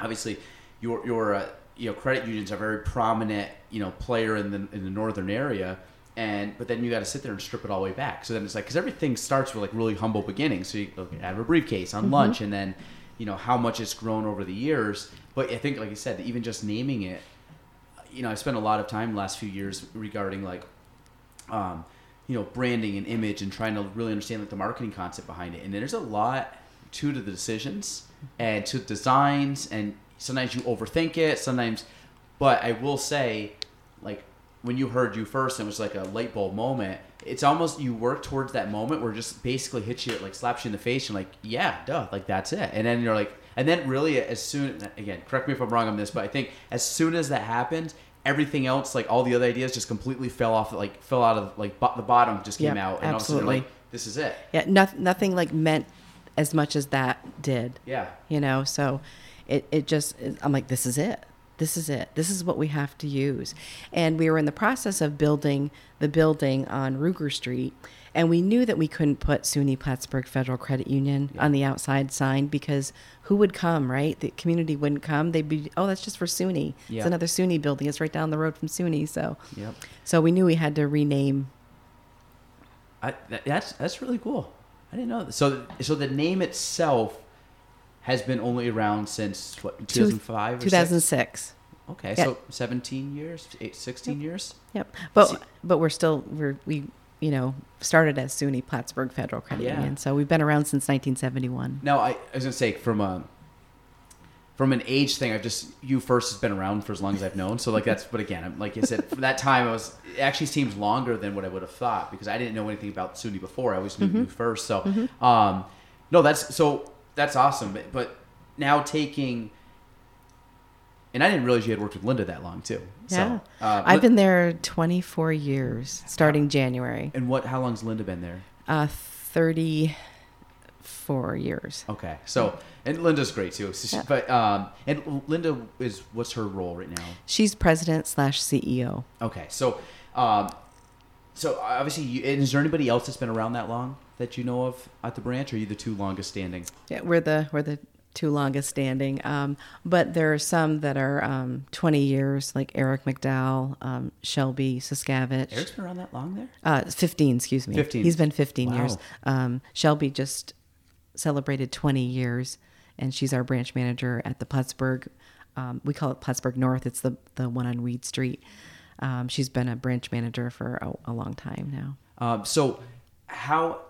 obviously your your uh, you know credit unions are very prominent you know player in the in the northern area. And but then you got to sit there and strip it all the way back. So then it's like because everything starts with like really humble beginnings. So you look, have a briefcase on mm-hmm. lunch and then you know how much it's grown over the years. But i think like you said even just naming it you know i spent a lot of time the last few years regarding like um, you know branding and image and trying to really understand like the marketing concept behind it. And there's a lot to the decisions and to designs and sometimes you overthink it sometimes but i will say like when you heard you first and it was like a light bulb moment it's almost you work towards that moment where it just basically hits you like slaps you in the face and like yeah duh like that's it. And then you're like and then really as soon again correct me if i'm wrong on this but i think as soon as that happened everything else like all the other ideas just completely fell off like fell out of like bo- the bottom just came Yeah, out and all of a sudden absolutely. like this is it Yeah, noth- nothing like meant as much as that did. yeah You know, so it, it just, I'm like, this is it. This is it. This is what we have to use. And we were in the process of building the building on Rugar Street. And we knew that we couldn't put SUNY Plattsburgh Federal Credit Union on the outside sign because who would come, right? The community wouldn't come. They'd be, oh, that's just for SUNY. Yeah. It's another SUNY building. It's right down the road from SUNY. So, yep so we knew we had to rename. I, that, that's that's really cool. I didn't know. That. So so the name itself has been only around since what 2005 or 2006. Okay, Yeah. so 17 years, eight, 16 years. Yep. But See- but we're still we're we you know started as SUNY Plattsburgh Federal Credit Yeah. Union, so we've been around since 1971. Now I, I was gonna say from a from an age thing, I've just UFirst has been around for as long as I've known. So like that's but again, I'm- like I said, for that time I was it actually seems longer than what I would have thought because I didn't know anything about SUNY before. I always knew UFirst. So um, no, that's so that's awesome. But, but now taking and I didn't realize you had worked with Linda that long too. Yeah. So, uh, I've been there 24 years, starting January. And what? How long's Linda been there? Uh, 34 years. Okay, so and Linda's great too. So she- Yeah. But um, and Linda is what's her role right now? She's president slash CEO. Okay, so um, so obviously, you, and is there anybody else that's been around that long that you know of at the branch? Or are you the two longest standing? Yeah, we're the we're the two longest standing. Um, but there are some that are um, 20 years, like Eric McDowell, um, Shelby Saskavich. Eric's been around that long there. Uh, 15, excuse me. 15. He's been 15 years. Wow. Um, Shelby just celebrated 20 years, and she's our branch manager at the Plattsburgh. Um, we call it Plattsburgh North. It's the, the one on Weed Street. Um, she's been a branch manager for a, a long time now. Um, so how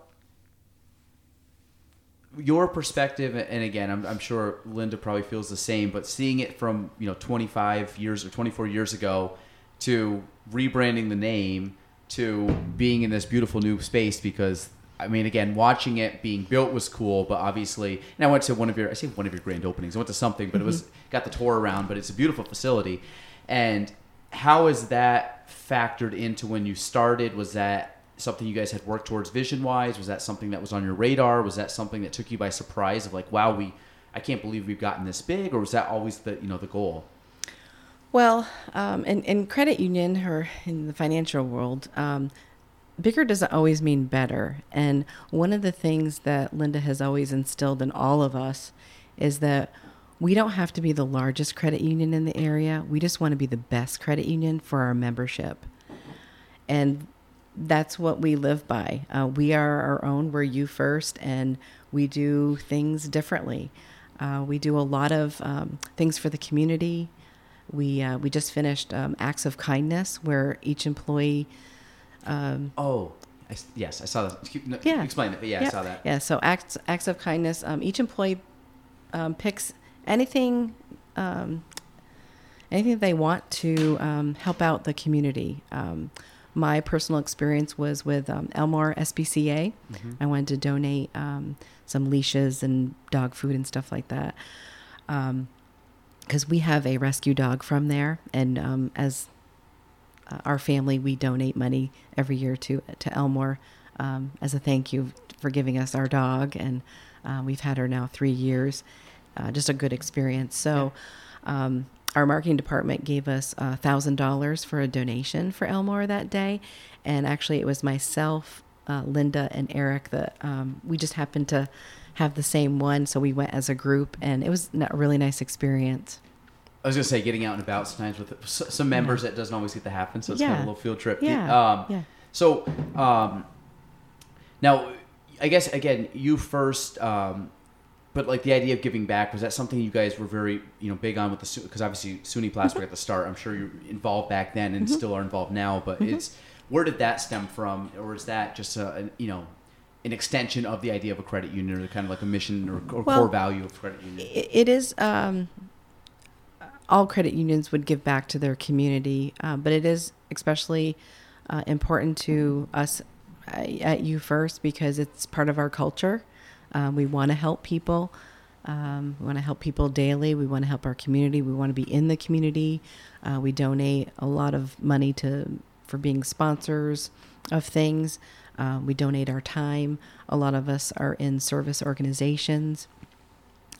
your perspective, and again, I'm, I'm sure Linda probably feels the same, but seeing it from you know 25 years or 24 years ago to rebranding the name to being in this beautiful new space because I mean, again, watching it being built was cool, but obviously, and I went to one of your, I say one of your grand openings. I went to something, but it was mm-hmm. got the tour around, but it's a beautiful facility. And how is that factored into when you started? Was that something you guys had worked towards vision wise? Was that something that was on your radar? Was that something that took you by surprise of like, wow, we, I can't believe we've gotten this big, or was that always the, you know, the goal? Well, um, in, in credit union or in the financial world, um, bigger doesn't always mean better. And one of the things that Linda has always instilled in all of us is that we don't have to be the largest credit union in the area. We just want to be the best credit union for our membership. And that's what we live by. Uh, we are our own, we're UFirst, and we do things differently. Uh, we do a lot of um, things for the community. We, uh, we just finished um, Acts of Kindness, where each employee um, oh, I, yes, I saw that. No, yeah. Explain it, but yeah, I saw that. Yeah, so acts acts of kindness. Um, each employee um, picks anything um, anything they want to um, help out the community. Um, my personal experience was with um, Elmore SPCA. Mm-hmm. I wanted to donate some leashes and dog food and stuff like that. because we have a rescue dog from there, and as uh, our family, we donate money every year to to Elmore um, as a thank you for giving us our dog, and uh, we've had her now three years. Uh, just a good experience. So. Um, our marketing department gave us a thousand dollars for a donation for Elmore that day, and actually it was myself, uh, Linda, and Eric that um, we just happened to have the same one, so we went as a group, and it was a really nice experience. I was gonna say getting out and about sometimes with some members yeah. that doesn't always get to happen, so it's yeah. kind of a little field trip. Yeah. Um, yeah. So um, now, I guess again, UFirst, um, but like the idea of giving back was that something you guys were very you know big on with the because obviously SUNY Plattsburgh mm-hmm. at the start. I'm sure you're involved back then and mm-hmm. still are involved now, but mm-hmm. it's where did that stem from, or is that just a, a you know an extension of the idea of a credit union or kind of like a mission or, or well, core value of credit union? It is. Um, all credit unions would give back to their community, uh, but it is especially uh, important to us uh, at UFirst because it's part of our culture. Uh, we want to help people. Um, we want to help people daily. We want to help our community. We want to be in the community. Uh, we donate a lot of money to for being sponsors of things. Uh, we donate our time. A lot of us are in service organizations.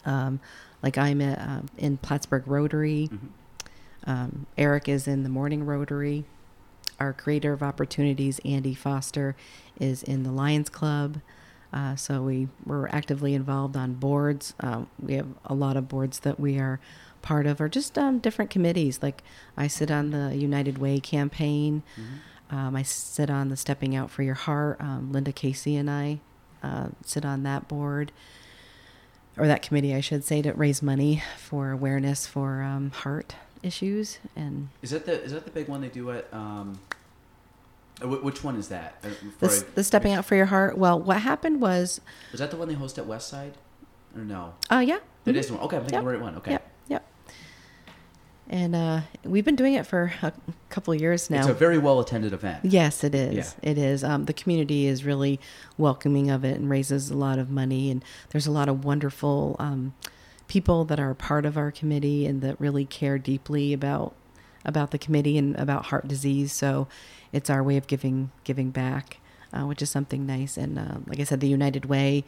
Um, like I'm a, uh, in Plattsburgh Rotary. Mm-hmm. Um, Eric is in the Morning Rotary. Our creator of opportunities, Andy Foster, is in the Lions Club. Uh, so we we're actively involved on boards. Um, we have a lot of boards that we are part of, or just um, different committees. Like I sit on the United Way campaign. Mm-hmm. Um, I sit on the Stepping Out for Your Heart. Um, Linda Casey and I uh, sit on that board or that committee, I should say, to raise money for awareness for um, heart issues. And is that the is that the big one they do at? Uh, which one is that? Uh, the, the stepping out for your heart. Well, what happened was was that the one they host at Westside, or no? Oh uh, yeah, that mm-hmm. is the one. Okay, I'm thinking yep. the right one. Okay. Yep. Yep and uh, we've been doing it for a couple years now. It's a very well attended event. Yes, it is. Yeah. It is. Um, the community is really welcoming of it and raises a lot of money. And there's a lot of wonderful um, people that are part of our committee and that really care deeply about about the committee and about heart disease. So it's our way of giving giving back, uh, which is something nice. And uh, like I said, the United Way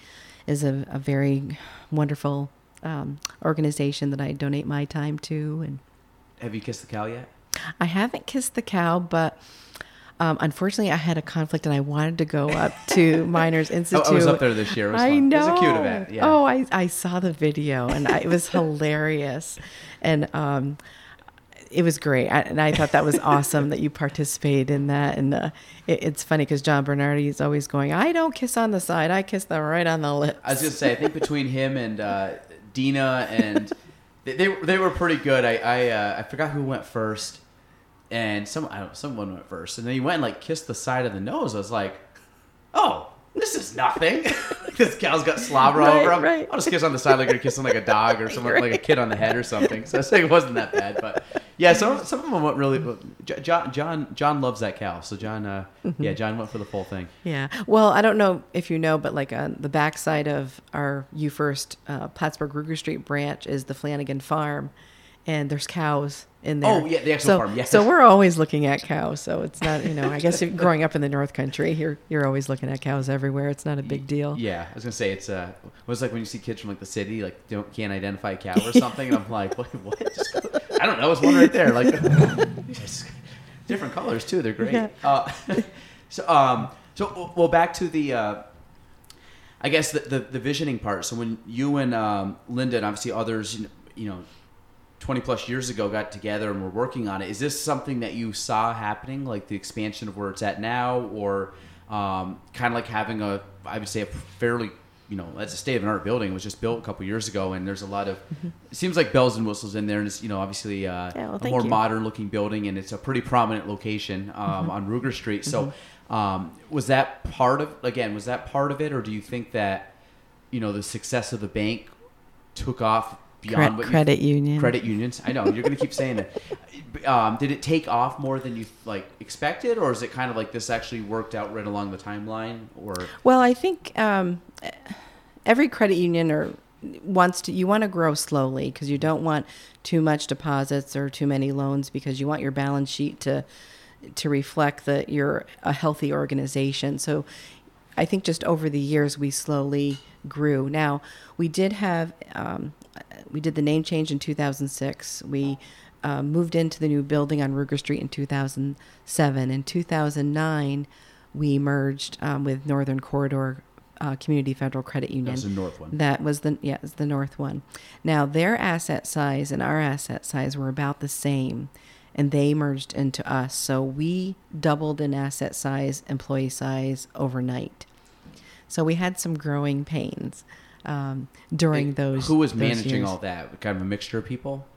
is a, a very wonderful um, organization that I donate my time to and have you kissed the cow yet? I haven't kissed the cow, but um, unfortunately, I had a conflict and I wanted to go up to [laughs] Miner's Institute. oh, I was up there this year. It was I fun. know. It was a cute event. Yeah. Oh, I, I saw the video and I, it was hilarious. And um, it was great. I, and I thought that was awesome that you participated in that. And uh, it, it's funny because John Bernardi is always going, I don't kiss on the side, I kiss them right on the lips. I was to say, I think between him and uh, Dina and they, they, they were pretty good. I I, uh, I forgot who went first, and some someone went first, and then he went and like kissed the side of the nose. I was like, oh, this is nothing. [laughs] this gal's got slobber Right, over him. right. I'll just kiss on the side like you're kissing like a dog or someone like a kid on the head or something. So I say it wasn't that bad, but yeah, some some of them went really. John John John loves that cow, so John, uh, Mm-hmm. yeah, John went for the full thing. Yeah. Well, I don't know if you know, but like on the backside of our UFirst uh, Plattsburgh Rugar Street branch is the Flanagan Farm, and there's cows in there. Oh, yeah, the actual so, farm, yeah. So we're always looking at cows. So it's not, you know, I guess growing up in the North Country, you're you're always looking at cows everywhere. It's not a big deal. Yeah, I was gonna say it's uh, it was like when you see kids from like the city like don't can't identify a cow or [laughs] something, and I'm like, what? what? Just, [laughs] I don't know. It's one right there. Like [laughs] different colors too. They're great. Yeah. Uh, so um, so well, back to the. Uh, I guess the, the the visioning part. So when you and um, Linda and obviously others, you know, you know 20 plus years ago got together and were working on it is this something that you saw happening like the expansion of where it's at now? Or um, kind of like having a i would say a fairly you know that's a state of an art building. It was just built a couple years ago and there's a lot of it seems like bells and whistles in there and it's you know obviously uh, Yeah, well, a more you. modern looking building and it's a pretty prominent location um, on rugar street. So um, was that part of again was that part of it or do you think that you know the success of the bank took off beyond Cre- what you credit union. credit unions. I know you're going to keep saying it. Um, did it take off more than you like expected, or is it kind of like this actually worked out right along the timeline? Or Well, I think um, every credit union or wants to you want to grow slowly because you don't want too much deposits or too many loans because you want your balance sheet to to reflect that you're a healthy organization. So I think just over the years we slowly grew. Now we did have um, we did the name change in 2006. We uh, moved into the new building on Rugar Street in 2007. In 2009, we merged um, with Northern Corridor uh, Community Federal Credit Union. That was the north one. That was the yeah, it's the north one. Now their asset size and our asset size were about the same, and they merged into us. So we doubled in asset size, employee size overnight. So we had some growing pains um, during those. who was those managing years. all that? Kind of a mixture of people.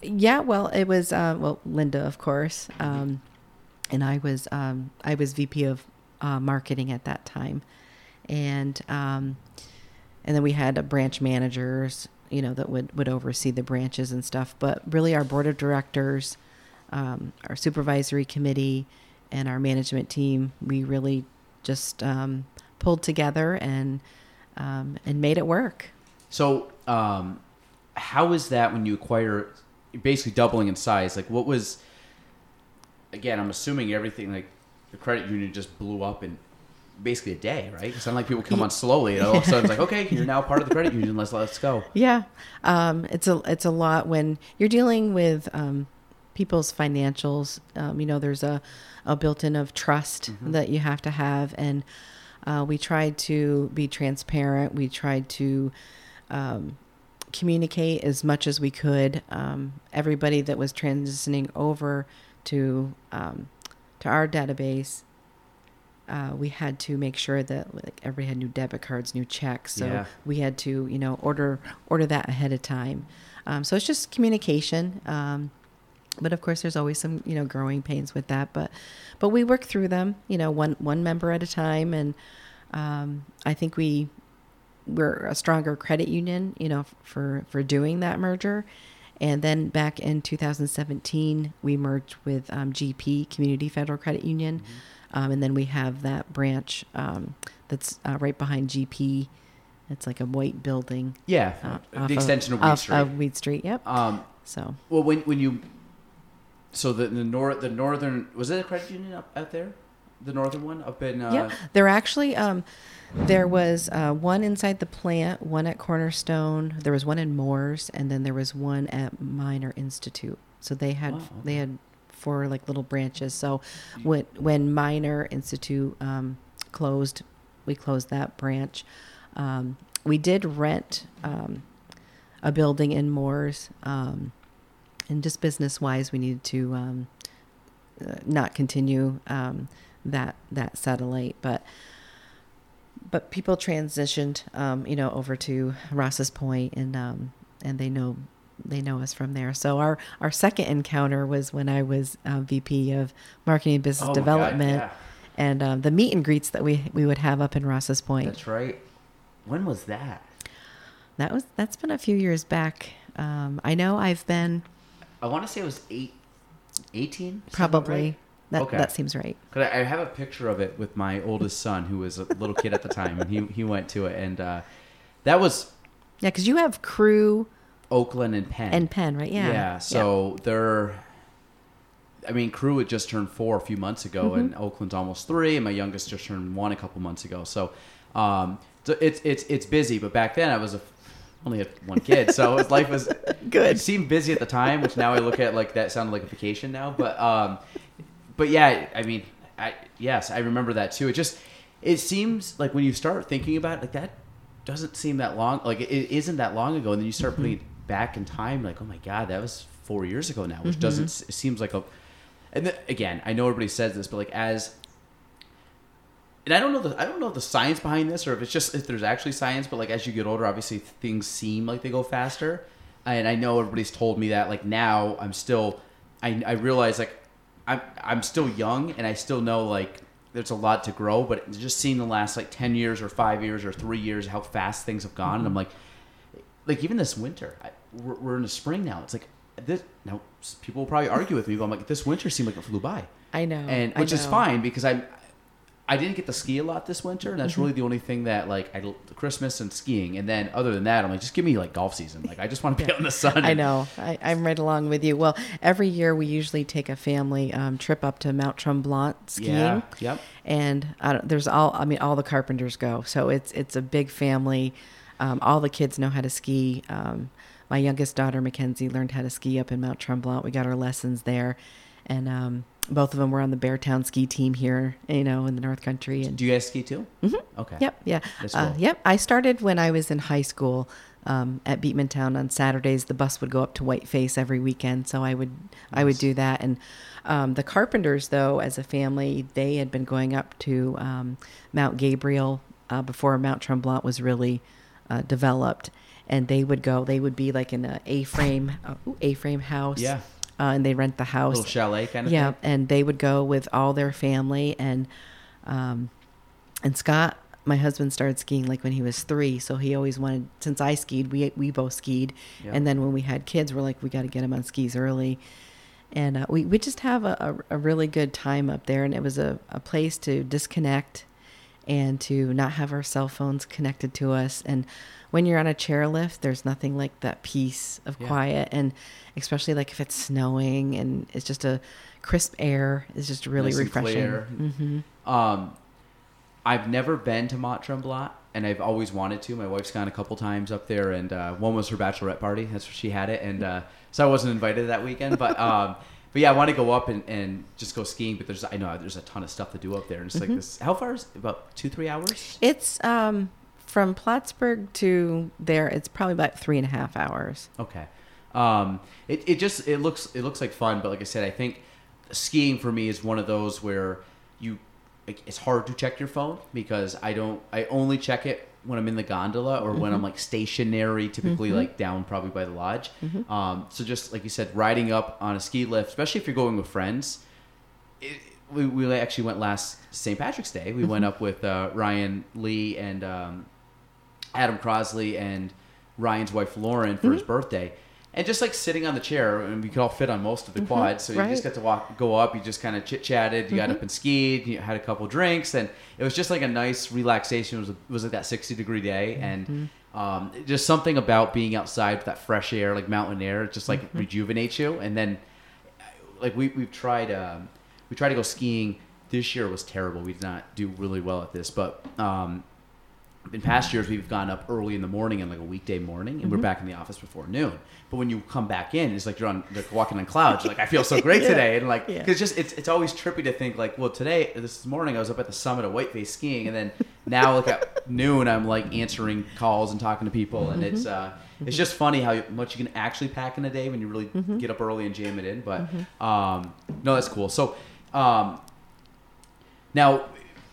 Yeah, well, it was uh, well Linda, of course, um, and I was um, I was VP of uh, marketing at that time, and um, and then we had uh, branch managers, you know, that would would oversee the branches and stuff. But really, our board of directors, um, our supervisory committee, and our management team, we really just um, pulled together and um, and made it work. So, um, how is that when you acquire, basically doubling in size? Like, what was? Again, I'm assuming everything like the credit union just blew up in basically a day, right? It's not like people come on slowly and all of a sudden it's like, [laughs] okay, you're now part of the credit union. Let's let's go. Yeah, um, it's a it's a lot when you're dealing with um, people's financials. Um, you know, there's a a built-in of trust that you have to have, and uh, we tried to be transparent. We tried to um, communicate as much as we could. Um, everybody that was transitioning over to um, to our database. Uh, we had to make sure that like everybody had new debit cards, new checks. So Yeah. we had to, you know, order order that ahead of time. Um, so it's just communication. But of course, there's always some, you know, growing pains with that. But but we work through them, you know, one one member at a time. And um, I think we we're a stronger credit union, you know, for for doing that merger. And then back in 2017, we merged with um, GP Community Federal Credit Union, um, and then we have that branch um, that's uh, right behind GP. It's like a white building. Yeah, uh, the extension of Weed Street. Of Weed Street. Yep. um, So well, when when you, so the the north the northern was it a credit union up out there, the northern one up in uh, yeah, there actually um, there was uh, one inside the plant, one at Cornerstone. There was one in Mooers, and then there was one at Miner Institute. So they had Wow, they had four like little branches. So when when Miner Institute um, closed, we closed that branch. Um, we did rent um, a building in Mooers, um, and just business wise, we needed to um, uh, not continue um, that that satellite, but but people transitioned, um, you know, over to Rouses Point, and um, and they know they know us from there. So our our second encounter was when I was uh, VP of Marketing and Business Oh my God, Development, yeah. and um, the meet and greets that we we would have up in Rouses Point. That's right. When was that? That was that's been a few years back. Um, I know I've been I want to say it was eight, 18? probably that Okay. that seems right. Cause I I have a picture of it with my oldest son, who was a little kid at the time, and he he went to it, and uh, that was Yeah, because you have crew Oakland and Penn. and Penn, right? Yeah. Yeah. So they're. I mean, Crew had just turned four a few months ago, Mm-hmm. and Oakland's almost three, and my youngest just turned one a couple months ago. So, um, so it's it's it's busy. But back then, I was a, only had one kid, so was, life was [laughs] Good. It seemed busy at the time, which now I look at like that sounded like a vacation now. But um, but yeah, I mean, I yes, I remember that too. It just it seems like when you start thinking about it, like that doesn't seem that long. Like it, it isn't that long ago, and then you start putting it back in time. Like oh my god, that was four years ago now, which doesn't it seems like a. And then, again, I know everybody says this, but like as and I don't know the I don't know the science behind this or if it's just if there's actually science, but like as you get older, obviously things seem like they go faster. And I know everybody's told me that. Like now, I'm still, I, I realize like I'm I'm still young and I still know like there's a lot to grow. But just seeing the last like ten years or five years or three years how fast things have gone, and I'm mm-hmm. like, like even this winter, I, we're, we're in the spring now. It's like this now people will probably argue with me, but I'm like this winter seemed like it flew by I know. and which is fine because I I didn't get to ski a lot this winter, and that's Mm-hmm. really the only thing that like I Christmas and skiing, and then other than that, I'm like just give me like golf season. Like I just want to be out in the sun. I know. I, I'm right along with you. Well, every year we usually take a family um, trip up to Mount Tremblant skiing. Yeah. Yep. and I don't, there's all I mean all the carpenters go so it's it's a big family um, all the kids know how to ski um, my youngest daughter Mackenzie learned how to ski up in Mount Tremblant we got our lessons there and um, both of them were on the Beartown ski team here you know in the North Country and Do you guys ski too? Mm-hmm. Okay. Yep, yeah. That's Uh, yep, I started when I was in high school um, at Beekmantown on Saturdays. The bus would go up to Whiteface every weekend, so I would I would do that. And um, the Carpenters, though, as a family, they had been going up to um, Mount Gabriel uh, before Mount Tremblant was really uh, developed, and they would go. They would be like in a A-frame uh, A-frame house. Yeah. Uh, and they rent the house Little chalet kind of thing. yeah, thing. and they would go with all their family and um and Scott my husband started skiing like when he was 3 so he always wanted since I skied we we both skied Yeah. and then when we had kids we're like we got to get him on skis early and uh, we we just have a, a, a really good time up there and it was a, a place to disconnect and to not have our cell phones connected to us and when you're on a chairlift there's nothing like that peace of Yeah. quiet and especially like if it's snowing and it's just a crisp air is just really Nice refreshing clear. hmm Um, I've never been to Mont Tremblant, and I've always wanted to. My wife's gone a couple times up there, and uh, one was her bachelorette party. That's where she had it, and uh, so I wasn't invited that weekend. But um, but yeah, I want to go up and, and just go skiing. But there's I know there's a ton of stuff to do up there, and it's Mm-hmm. like this. How far is it? about two three hours? it's um from plattsburgh to there it's probably about three and a half hours Okay. Um, it, it just it looks it looks like fun, but like I said, I think skiing for me is one of those where you it's hard to check your phone because I don't I only check it when I'm in the gondola or when I'm like stationary, typically like down probably by the lodge. Um, so just like you said, riding up on a ski lift, especially if you're going with friends. It, we, we actually went last St. Patrick's Day. We went up with uh, Ryan Lee and um, Adam Crosley and Ryan's wife Lauren for Mm-hmm. his birthday. And just like sitting on the chair, and we could all fit on most of the quads, so you just got to walk, go up. You just kind of chit chatted. You got up and skied. You had a couple drinks, and it was just like a nice relaxation. It was, it was like that sixty degree day, and um, just something about being outside with that fresh air, like mountain air, just like rejuvenates you. And then like we we've tried um, we tried to go skiing. This year was terrible. We did not do really well at this, but um, in past years we've gone up early in the morning and like a weekday morning, and we're back in the office before noon. But when you come back in, it's like you're on like walking on clouds. You're like I feel so great [laughs] Yeah. today, and like Yeah. because just it's it's always trippy to think like well today this morning I was up at the summit of Whiteface skiing, and then now like at [laughs] noon I'm like answering calls and talking to people, and it's uh it's just funny how much you can actually pack in a day when you really get up early and jam it in. But um no, that's cool. So um now,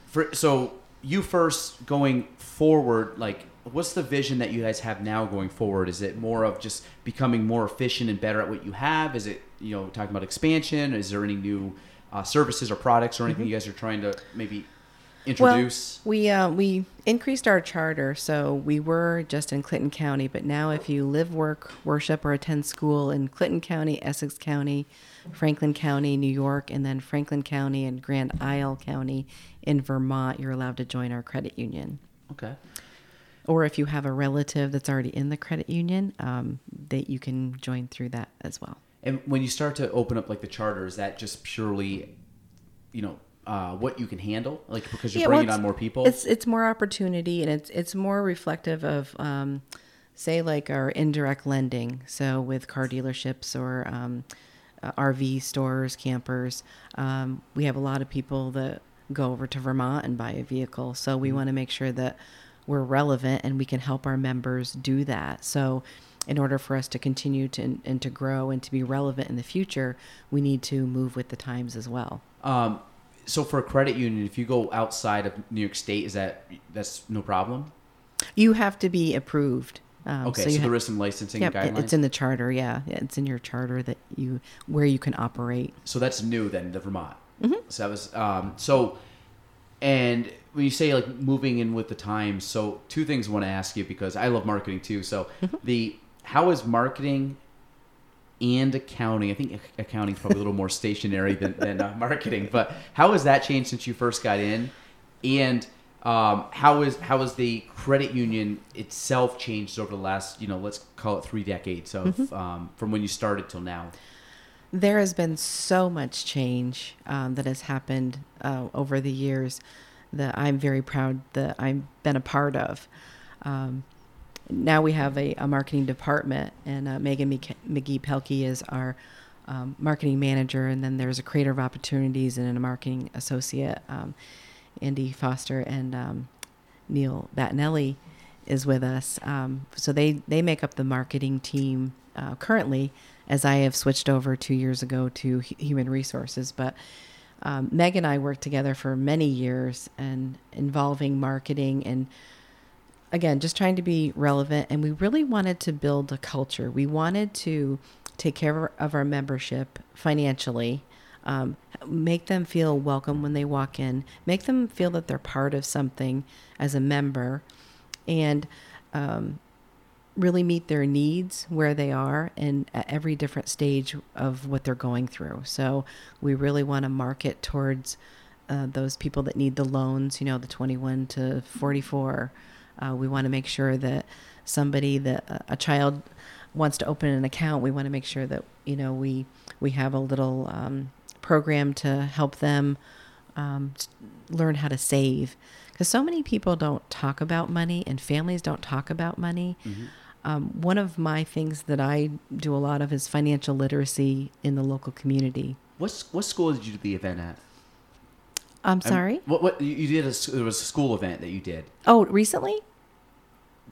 for so UFirst going forward, like what's the vision that you guys have now going forward? Is it more of just becoming more efficient and better at what you have? Is it you know talking about expansion? Is there any new uh, services or products or anything Mm-hmm. you guys are trying to maybe introduce? Well, we uh, we increased our charter, so we were just in Clinton County, but now if you live, work, worship, or attend school in Clinton County, Essex County, Franklin County, New York, and then Franklin County and Grand Isle County in Vermont, you're allowed to join our credit union. Okay. Or if you have a relative that's already in the credit union, um, that you can join through that as well. And when you start to open up like the charter, is that just purely, you know, uh, what you can handle? Like because you're Yeah, bringing it's- on more people? It's it's more opportunity, and it's it's more reflective of, um, say, like our indirect lending. So with car dealerships or um, uh, RV stores, campers, um, we have a lot of people that go over to Vermont and buy a vehicle. So Mm-hmm. we want to make sure that we're relevant and we can help our members do that. So. In order for us to continue to and to grow and to be relevant in the future, we need to move with the times as well. Um, so for a credit union, if you go outside of New York State, is that that's no problem? You have to be approved. Um, Okay, so, you ha- there is some licensing Yep, guidelines. it's in the charter. Yeah, Yeah, it's in your charter that you where you can operate. so that's new then, the Vermont. Mm-hmm. So that was um, so. And when you say like moving in with the times, so two things I want to ask you because I love marketing too. So Mm-hmm. the how is marketing and accounting? I think accounting is probably a little more stationary than, than uh, marketing, but how has that changed since you first got in? And um, how is how has the credit union itself changed over the last you know let's call it three decades of Mm-hmm. um, from when you started till now? There has been so much change um, that has happened uh, over the years that I'm very proud that I've been a part of. Um, now we have a, a marketing department, and uh, Megan McGee Pelkey is our um, marketing manager, and then there's a creator of opportunities and a marketing associate, um, Andy Foster and um, Neil Battinelli is with us. Um, so they they make up the marketing team uh, currently, as I have switched over two years ago to hu- human resources, but. Um, Meg and I worked together for many years and involving marketing and again, just trying to be relevant. And we really wanted to build a culture. We wanted to take care of our membership financially, um, make them feel welcome when they walk in, make them feel that they're part of something as a member, and um, really meet their needs where they are and at every different stage of what they're going through. So we really want to market towards uh, those people that need the loans, you know, the 21 to 44. Uh, we want to make sure that somebody that uh, a child wants to open an account, we want to make sure that you know we we have a little um, program to help them um, learn how to save because so many people don't talk about money and families don't talk about money. Um, one of my things that I do a lot of is financial literacy in the local community. What's what school did you do the event at? I'm I'm- sorry. What what you did? A, there was a school event that you did Oh, recently?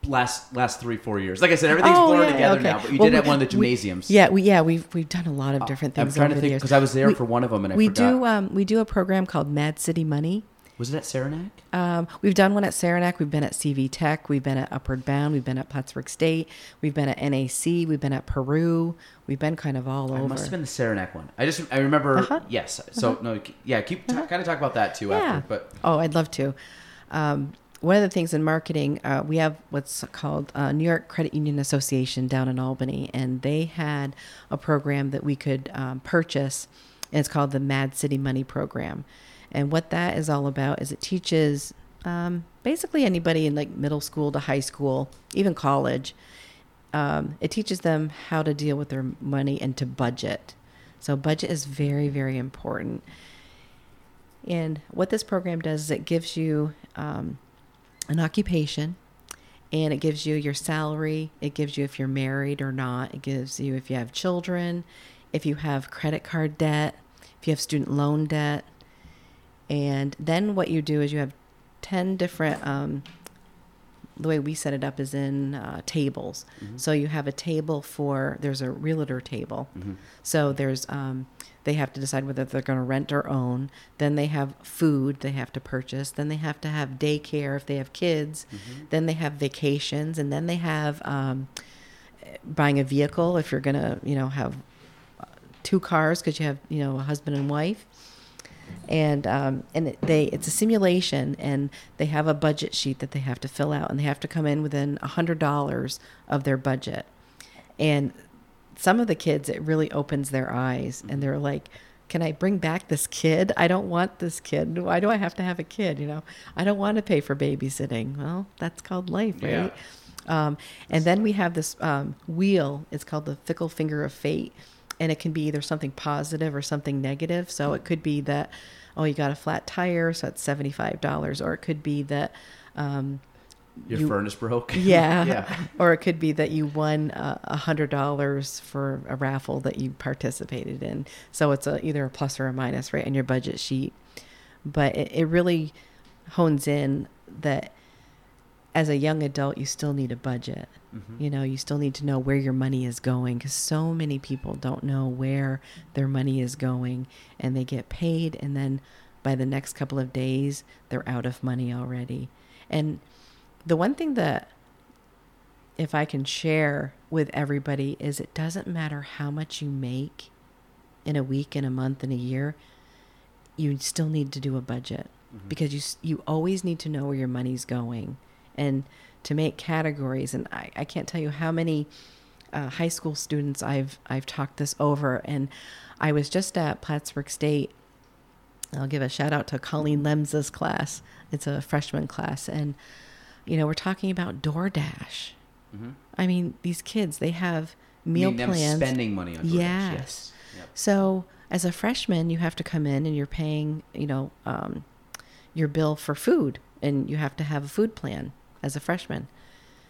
last last three four years. Like I said, everything's Oh, blurred yeah, together okay. now. But you Well, did it at one of the we- gymnasiums. Yeah, we yeah we've we've done a lot of different things. I'm trying to think because I was there We- for one of them and I we forgot. do um, we do a program called Mad City Money. Was it at Saranac? Um, we've done one at Saranac. We've been at CV Tech. We've been at Upward Bound. We've been at Plattsburgh State. We've been at NAC. We've been at Peru. We've been kind of all It over. It must have been the Saranac one. I just I remember. Uh-huh. Yes. So no, yeah. Keep kind of talk about that too Yeah. after. But Oh, I'd love to. Um, one of the things in marketing, uh, we have what's called uh, New York Credit Union Association down in Albany, and they had a program that we could um, purchase, and it's called the Mad City Money Program. And what that is all about is it teaches um, basically anybody in like middle school to high school, even college. Um, it teaches them how to deal with their money and to budget. So budget is very, very important. And what this program does is it gives you um, an occupation and it gives you your salary. It gives you if you're married or not. It gives you if you have children, if you have credit card debt, if you have student loan debt. And then what you do is you have 10 different, um, the way we set it up is in uh, tables. So you have a table for, there's a realtor table. So there's, um, they have to decide whether they're going to rent or own. Then they have food they have to purchase. Then they have to have daycare if they have kids. Then they have vacations, and then they have um, buying a vehicle if you're going to, you know, have uh, two cars because you have, you know, a husband and wife. And um, and it, they it's a simulation, and they have a budget sheet that they have to fill out, and they have to come in within a hundred dollars of their budget, and some of the kids it really opens their eyes, and they're like. Can I bring back this kid? I don't want this kid. Why do I have to have a kid? You know, I don't want to pay for babysitting. Well, that's called life, Yeah. right? Um, and then we have this um, wheel. It's called the fickle finger of fate, and it can be either something positive or something negative. So it could be that oh, you got a flat tire, so it's seventy five dollars, or it could be that. Um, Your you- furnace broke. [laughs] yeah. [laughs] yeah. Or it could be that you won uh, a hundred dollars for a raffle that you participated in. So it's a, either a plus or a minus, right, on your budget sheet. But it, it really hones in that as a young adult, you still need a budget. Mm-hmm. You know, you still need to know where your money is going because so many people don't know where their money is going and they get paid and then by the next couple of days, they're out of money already. And the one thing that if I can share with everybody is it doesn't matter how much you make in a week, in a month, in a year, you still need to do a budget because you you always need to know where your money's going and to make categories. And I, I can't tell you how many uh, high school students I've I've talked this over. And I was just at Plattsburgh State. I'll give a shout out to Colleen Lemza's class. It's a freshman class, and you know we're talking about DoorDash. Mm-hmm. I mean, these kids they have meal plans. spending money on DoorDash. Yes. Yes. Yep. So as a freshman, you have to come in and you're paying, you know, um, your bill for food, and you have to have a food plan as a freshman.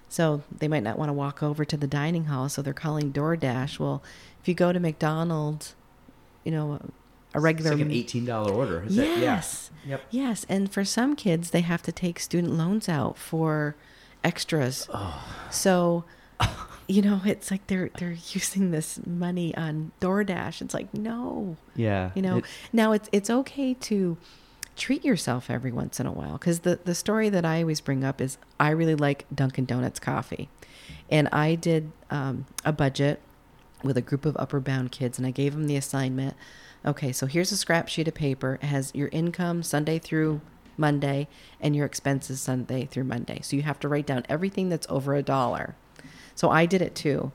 So they might not want to walk over to the dining hall, so they're calling DoorDash. Well, if you go to McDonald's, you know, a regular It's like an eighteen dollar order. Is that- yeah. yes, Yep. yes, and for some kids, they have to take student loans out for extras. Oh. So, you know, it's like they're they're using this money on DoorDash. It's like no, Yeah. you know. It- now it's it's okay to treat yourself every once in a while because the the story that I always bring up is I really like Dunkin' Donuts coffee, and I did um, a budget with a group of Upward Bound kids, and I gave them the assignment. Okay, so here's a scrap sheet of paper. It has your income Sunday through Monday and your expenses Sunday through Monday. So you have to write down everything that's over a dollar. So I did it too.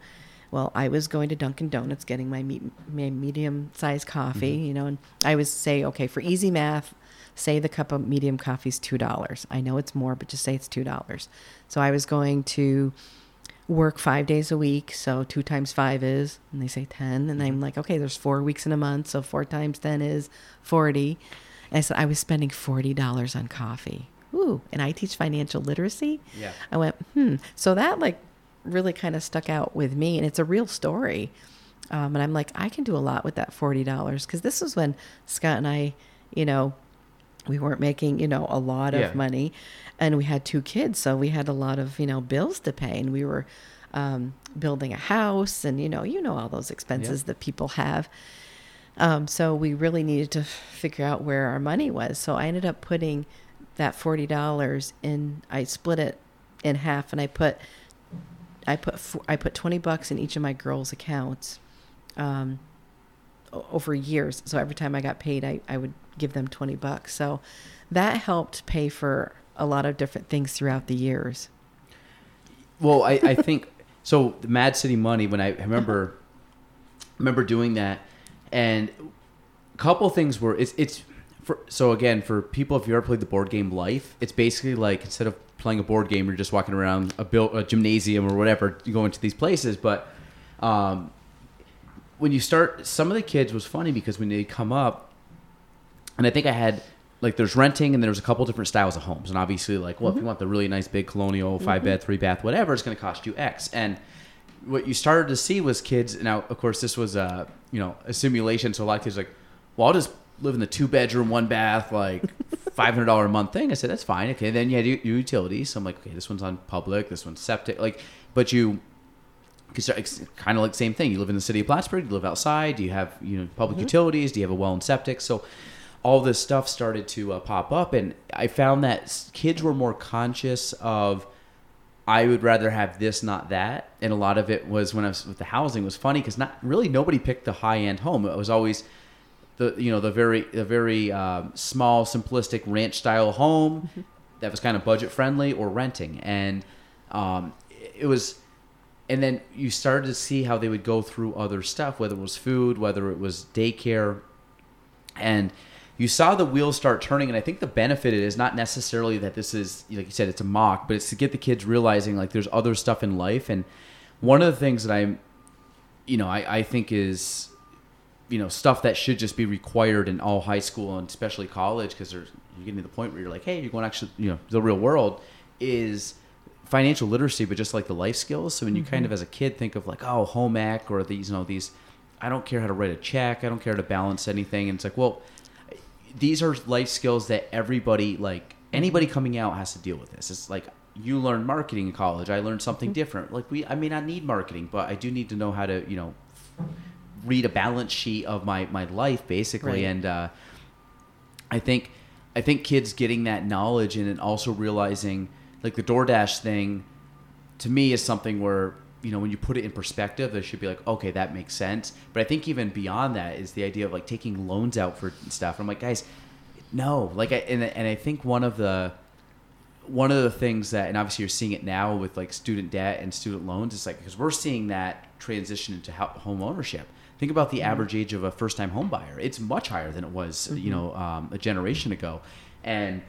Well, I was going to Dunkin' Donuts getting my, me- my medium sized coffee, you know, and I was say, okay, for easy math, say the cup of medium coffee is $2. I know it's more, but just say it's $2. So I was going to work five days a week. So two times five is, and they say 10. And I'm like, okay, there's four weeks in a month. So four times 10 is 40. And I said, I was spending $40 on coffee. Ooh, and I teach financial literacy. Yeah. I went, hmm. So that like really kind of stuck out with me, and it's a real story. Um, and I'm like, I can do a lot with that forty dollars because this was when Scott and I, you know, we weren't making you know a lot of Yeah. money, and we had two kids, so we had a lot of you know bills to pay, and we were um, building a house, and you know, you know all those expenses that people have. Um, so we really needed to figure out where our money was. So I ended up putting that forty dollars in. I split it in half, and I put I put I put twenty bucks in each of my girls' accounts um, over years. So every time I got paid, I, I would give them twenty bucks. So that helped pay for a lot of different things throughout the years. Well, I, I think so. The Mad City Money. When I, I remember, remember doing that, and a couple things were it's it's for so again for people if you ever played the board game Life, it's basically like instead of playing a board game, you're just walking around a built a gymnasium or whatever, you go into these places. But um, when you start, some of the kids was funny because when they come up, and I think I had like there's renting and there was a couple different styles of homes and obviously like well if you mm-hmm. want the really nice big colonial 5 mm-hmm. bed three bath whatever it's going to cost you x and what you started to see was kids now of course this was a you know a simulation so a lot of kids like well i'll just live in the two bedroom one bath like [laughs] $500 a month thing i said that's fine okay then you had your your utilities so i'm like okay this one's on public this one's septic like but you because it's kind of like the same thing. You live in the city of Plattsburgh. You live outside. Do you have you know public mm-hmm. utilities? Do you have a well and septic? So all this stuff started to uh, pop up, and I found that kids were more conscious of. I would rather have this, not that, and a lot of it was when I was with the housing was funny because not really nobody picked the high end home. It was always the you know the very the very um, small simplistic ranch style home that was kind of budget friendly or renting and um, it was and then you started to see how they would go through other stuff whether it was food whether it was daycare and you saw the wheels start turning and i think the benefit is not necessarily that this is like you said it's a mock but it's to get the kids realizing like there's other stuff in life. And one of the things that i'm you know i, I think is you know stuff that should just be required in all high school and especially college because there's you're getting to the point where you're like hey you're going actually you know the real world is financial literacy but just like the life skills. So when you kind mm-hmm. of as a kid think of like oh home ec or these you know these i don't care how to write a check i don't care how to balance anything. And it's like well these are life skills that everybody like anybody coming out has to deal with this. It's like you learn marketing in college. I learned something different. Like we i may not need marketing but i do need to know how to you know read a balance sheet of my my life basically. Right. and uh i think i think kids getting that knowledge and then also realizing like the DoorDash thing to me is something where you know when you put it in perspective there should be like okay that makes sense. But i think even beyond that is the idea of like taking loans out for stuff. I'm like guys no. Like I, and, and i think one of the one of the things that and obviously you're seeing it now with like student debt and student loans it's like because we're seeing that transition into home ownership. Think about the average age of a first time home buyer. It's much higher than it was you know um, a generation ago. And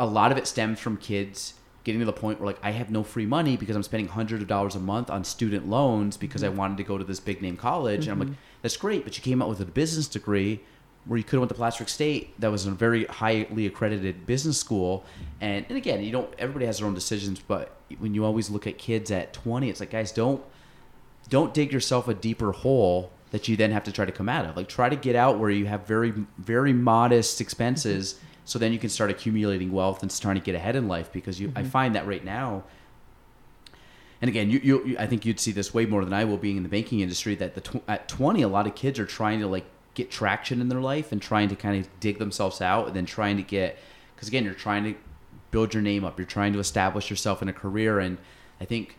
a lot of it stems from kids getting to the point where like I have no free money because I'm spending hundreds of dollars a month on student loans because I mm-hmm. wanted to go to this big name college. And I'm like mm-hmm. that's great but you came out with a business degree where you could have went to Plattsburgh State that was a very highly accredited business school. And and again you don't everybody has their own decisions but when you always look at kids at 20 it's like guys don't don't dig yourself a deeper hole that you then have to try to come out of. Like try to get out where you have very very modest mm-hmm. expenses so then you can start accumulating wealth and starting to get ahead in life because you I mm-hmm. find that right now and again, you, you, I think you'd see this way more than I will being in the banking industry that the tw- at 20 a lot of kids are trying to like get traction in their life and trying to kind of dig themselves out and then trying to get cuz again, you're trying to build your name up, you're trying to establish yourself in a career and I think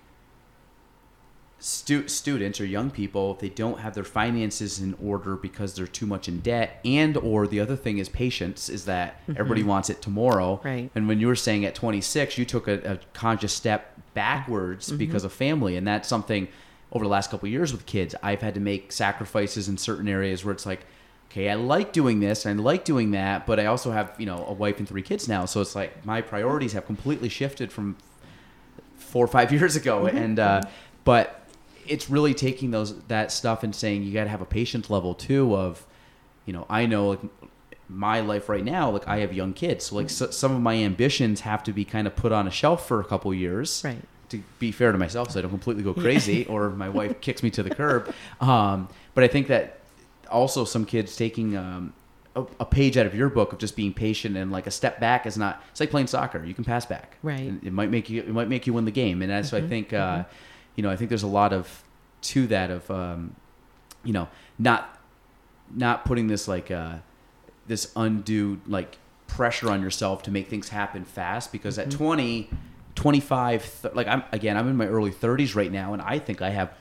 stu- students or young people if they don't have their finances in order because they're too much in debt and or the other thing is patience is that mm-hmm. everybody wants it tomorrow. Right. and when you were saying at 26 you took a, a conscious step backwards mm-hmm. because of family and that's something over the last couple of years with kids. I've had to make sacrifices in certain areas where it's like okay i like doing this and i like doing that but i also have you know a wife and three kids now so it's like my priorities have completely shifted from four or five [laughs] years ago mm-hmm. and uh, but it's really taking those that stuff and saying you got to have a patience level too of you know i know like my life right now like i have young kids. So like so, some of my ambitions have to be kind of put on a shelf for a couple years Right. to be fair to myself so i don't completely go crazy or my wife kicks me to the curb. [laughs] Um, but i think that also some kids taking um, a, a page out of your book of just being patient and like a step back is not it's like playing soccer. You can pass back. Right. And it might make you it might make you win the game. And that's why i think uh, you know i think there's a lot of to that of um, you know not not putting this like uh, this undue like pressure on yourself to make things happen fast because at 20 25 th- like i'm again i'm in my early 30s right now and i think i have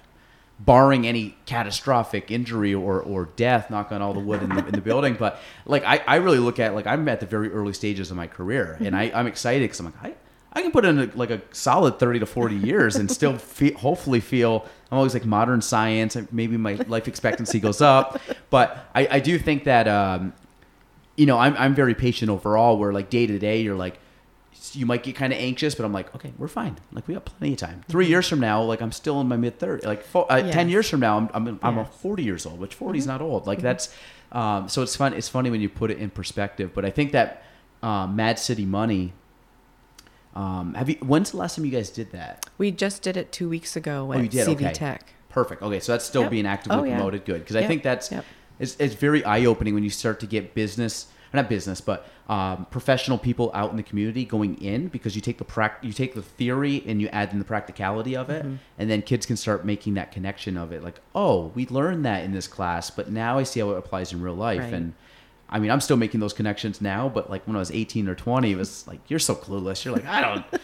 barring any catastrophic injury or, or death knock on all the wood in the, in the building but like I, I really look at like i'm at the very early stages of my career and I, i'm excited because i'm like I, can put in a, like a solid 30 to 40 [laughs] years and still fe- hopefully feel i'm always like modern science maybe my life expectancy goes up. But i, I do think that um, you know I'm, I'm very patient overall where like day to day you're like you might get kind of anxious but i'm like okay we're fine. Like we got plenty of time. 3 years from now like i'm still in my mid 30s like four, uh, 10 years from now i'm, I'm, I'm a Yes. 40 years old which 40 is not old. Like that's um, so it's fun it's funny when you put it in perspective but i think that um, mad city money um, have you when's the last time you guys did that We just did it two weeks ago at Oh, you did? CV Okay. Tech. Perfect. Okay, so that's still Yep. being actively Oh, yeah. promoted. Good, because I think that's Yep. it's, it's very eye opening when you start to get business, not business, but um, professional people out in the community going in because you take the prac- you take the theory and you add in the practicality of Mm-hmm. it, and then kids can start making that connection of it. Like, oh, we learned that in this class, but now I see how it applies in real life, Right. and I mean, I'm still making those connections now, but like when I was 18 or 20, it was like you're so clueless. You're like, I don't. [laughs]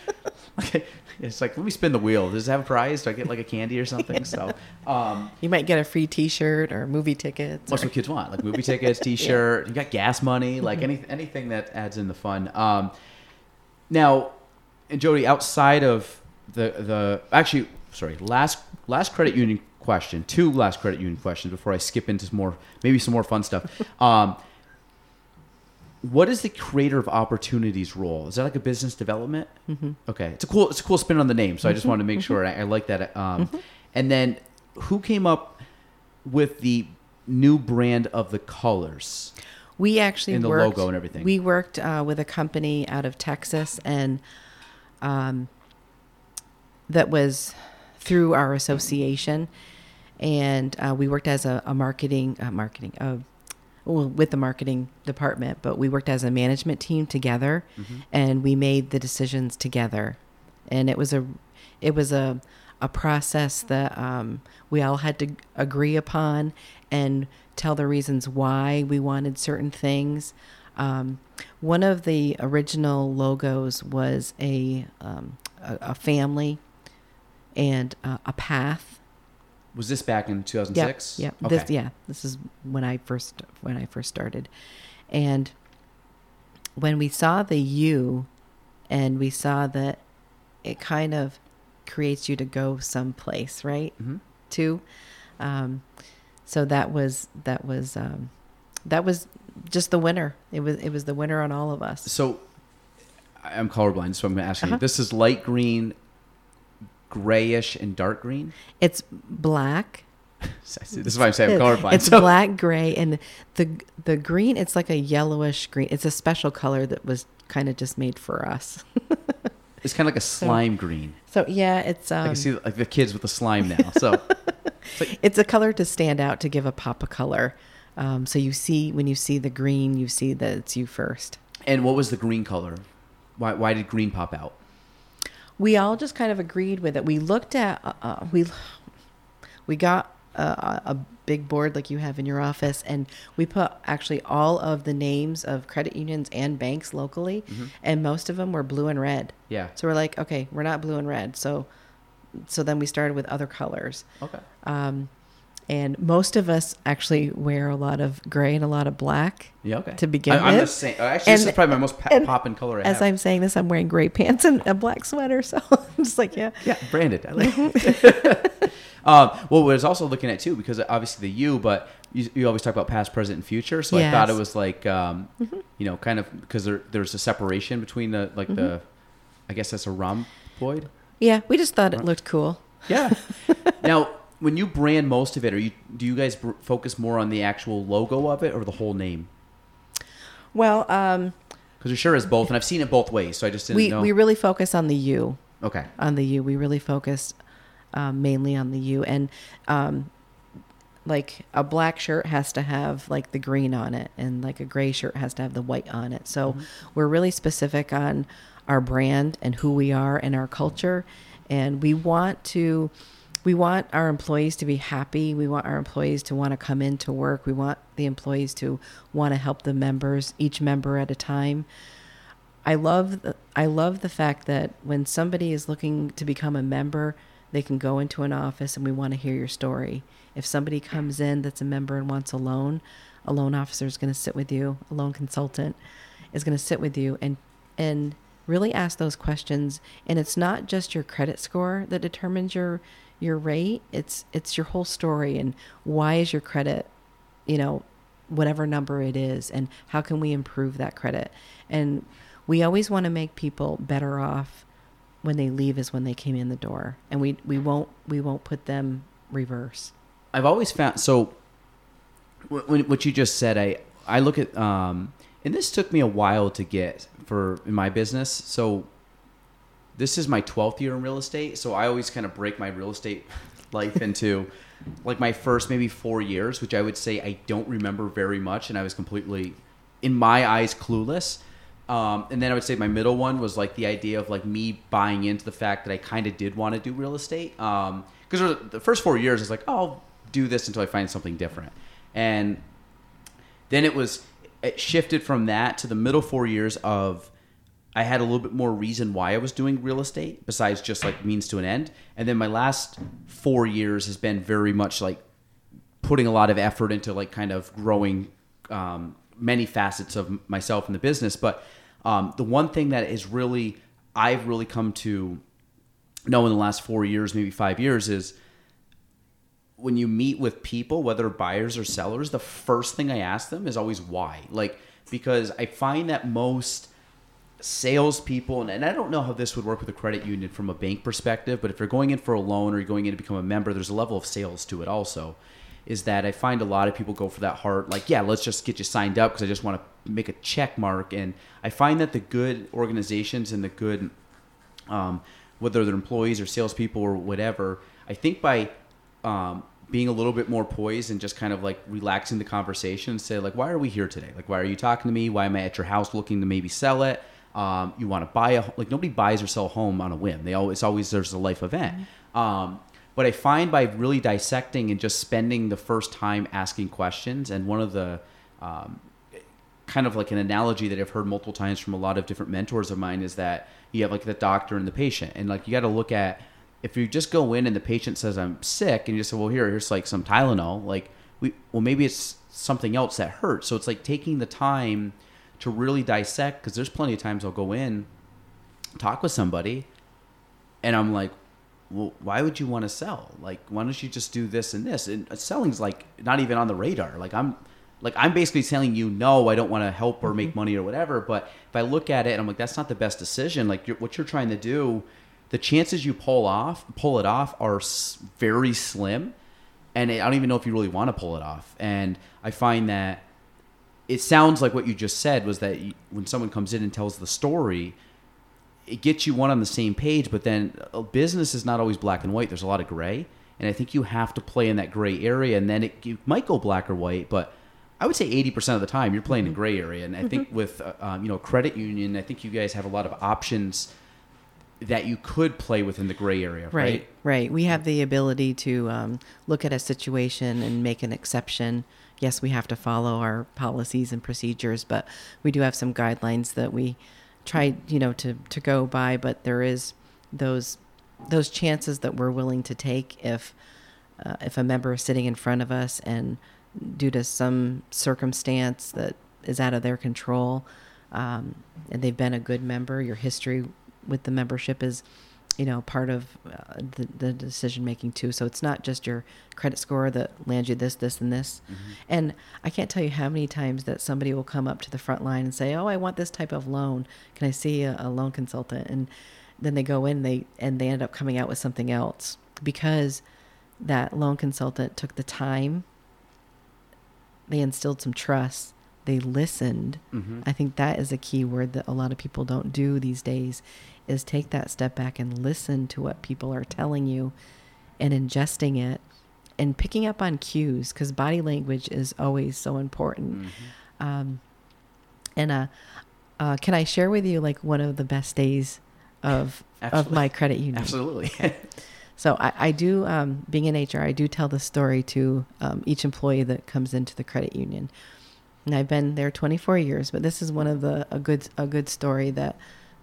Okay. It's like let me spin the wheel. Does it have a prize? Do I get like a candy or something? So, [laughs] um, You might get a free T-shirt or movie tickets. What's or- what kids want? Like movie tickets, [laughs] T-shirt. You got gas money, like any anything that adds in the fun. Um, now, and Jody, outside of the the actually, sorry, last last credit union question, two last credit union questions before I skip into some more maybe some more fun stuff. Um, what is the creator of opportunities role? Is that like a business development? Mm-hmm. Okay, it's a cool it's a cool spin on the name. So I just wanted to make sure I, I like that. Um, And then who came up with the new brand of the colors? We actually And the worked, logo and everything. We worked uh, with a company out of Texas, and um, that was through our association, and uh, we worked as a, a marketing uh, marketing uh, well, with the marketing department, but we worked as a management team together, and we made the decisions together, and it was a it was a a process that um, we all had to agree upon and tell the reasons why we wanted certain things. Um, one of the original logos was a um, a, a family and uh, a path. Was this back in 2006? Yeah, Okay. this yeah, this is when I first when I first started, and when we saw the U, and we saw that it kind of creates you to go someplace, right? Mhm. Too, um, so that was that was um, that was just the winner. It was it was the winner on all of us. So I'm colorblind, so I'm going to ask you. Uh-huh. This is light green, grayish, and dark green. It's black. [laughs] This is why I'm saying I'm colorblind. It's [laughs] so- black, gray, and the the green. It's like a yellowish green. It's a special color that was kind of just made for us. [laughs] It's kind of like a slime green. So yeah, it's I um, can see like the kids with the slime now. So it's a color to stand out to give a pop of color. Um, so you see when you see the green, you see that it's UFirst. And what was the green color? Why, why did green pop out? We all just kind of agreed with it. We looked at uh, uh, we we got a, a big board like you have in your office, and we put actually all of the names of credit unions and banks locally, and most of them were blue and red. Yeah. So we're like, okay, we're not blue and red. So so then we started with other colors. Okay. Um, and most of us actually wear a lot of gray and a lot of black. Yeah. Okay. To begin I, I'm the with. same. Actually, this is probably my most pa- and popping color I As have. I'm saying this, I'm wearing gray pants and a black sweater. [laughs] So I'm just like, yeah. Yeah, branded. I like it. [laughs] um, well, what I was also looking at too, because obviously the U, but you, you always talk about past, present, and future. So I thought it was like, um, you know, kind of because there, there's a separation between the like the, I guess that's a rhomboid. Yeah, we just thought it looked cool. Yeah. [laughs] now, when you brand most of it, are you do you guys br- focus more on the actual logo of it or the whole name? Well, um, Because it sure is both, and I've seen it both ways. So I just didn't we, know. we really focus on the U. okay. On the U. We really focus um, mainly on the U. And um, like a black shirt has to have like the green on it, and like a gray shirt has to have the white on it. So we're really specific on our brand and who we are and our culture. And we want to. We want our employees to be happy. We want our employees to want to come into work. We want the employees to want to help the members, each member at a time. I love the, I love the fact that when somebody is looking to become a member, they can go into an office and we want to hear your story. If somebody comes in that's a member and wants a loan, a loan officer is going to sit with you, a loan consultant is going to sit with you and and really ask those questions and it's not just your credit score that determines your your rate, it's it's your whole story and why is your credit you know, whatever number it is, and how can we improve that credit? And we always want to make people better off when they leave as when they came in the door, and we we won't we won't put them reverse. I've always found so. What you just said, I I look at um, and this took me a while to get for in my business. So this is my twelfth year in real estate. So I always kind of break my real estate life [laughs] into like my first maybe four years, which I would say I don't remember very much, and I was completely, in my eyes, clueless. Um, and then I would say my middle one was like the idea of like me buying into the fact that I kind of did want to do real estate. Because the first four years is like, oh, I'll do this until I find something different. And then it was, it shifted from that to the middle four years of I had a little bit more reason why I was doing real estate besides just like means to an end. And then my last four years has been very much like putting a lot of effort into like kind of growing um, many facets of myself in the business. But um, the one thing that is really I've really come to know in the last four years, maybe five years, is when you meet with people, whether buyers or sellers, the first thing I ask them is always why. Like because I find that most salespeople, and, and I don't know how this would work with a credit union from a bank perspective, but if you're going in for a loan or you're going in to become a member, there's a level of sales to it also. Is that I find a lot of people go for that heart, like, yeah, let's just get you signed up because I just want to make a check mark. And I find that the good organizations and the good, um, whether they're employees or salespeople or whatever, I think by um, being a little bit more poised and just kind of like relaxing the conversation and say like why are we here today like why are you talking to me why am i at your house looking to maybe sell it um, you want to buy a like nobody buys or sell a home on a whim. They always always there's a life event. Um, but i find by really dissecting and just spending the first time asking questions and one of the um, kind of like an analogy that I've heard multiple times from a lot of different mentors of mine is that you have like the doctor and the patient, and like you got to look at if you just go in and the patient says I'm sick, and you just say, well, here, here's like some Tylenol, like we, well, maybe it's something else that hurts. So it's like taking the time to really dissect because there's plenty of times I'll go in, talk with somebody, and I'm like, well, why would you want to sell? Like, why don't you just do this and this? And uh, selling's like not even on the radar. Like I'm, like I'm basically telling you, no, I don't want to help or make mm-hmm. money or whatever. But if I look at it and I'm like, that's not the best decision. Like you're, what you're trying to do, the chances you pull off, pull it off, are s- very slim. And I don't even know if you really want to pull it off. And I find that it sounds like what you just said was that you, when someone comes in and tells the story, it gets you one on the same page, but then uh, business is not always black and white. There's a lot of gray, and I think you have to play in that gray area, and then it you might go black or white, but I would say 80% of the time you're playing in gray area. And I think with uh, um, you know credit union, I think you guys have a lot of options that you could play within the gray area, right? Right, right. We have the ability to um, look at a situation and make an exception. Yes, we have to follow our policies and procedures, but we do have some guidelines that we try, you know, to to go by. But there is those those chances that we're willing to take if uh, if a member is sitting in front of us and due to some circumstance that is out of their control, um, and they've been a good member, your history with the membership is, you know, part of uh, the, the decision making too. So it's not just your credit score that lands you this, this, and this. And I can't tell you how many times that somebody will come up to the front line and say, "Oh, I want this type of loan. Can I see a, a loan consultant?" And then they go in, they and they end up coming out with something else because that loan consultant took the time they instilled some trust they listened Mhm. i think that is a key word that a lot of people don't do these days is take that step back and listen to what people are telling you and ingesting it and picking up on cues because body language is always so important Mm-hmm. um, and uh, uh, can i share with you like one of the best days of of my credit union Absolutely. [laughs] so I, I do, um, being in HR, I do tell the story to um, each employee that comes into the credit union. And I've been there 24 years, but this is one of the a good a good story that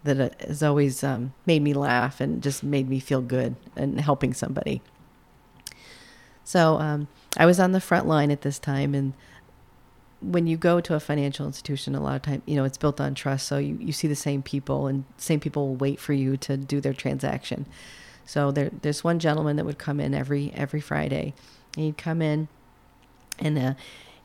that has always um, made me laugh and just made me feel good and helping somebody. So um, I was on the front line at this time, and when you go to a financial institution, a lot of time, you know, it's built on trust. So you, you see the same people, and same people will wait for you to do their transaction. So there, there's one gentleman that would come in every every Friday. And he'd come in, and uh,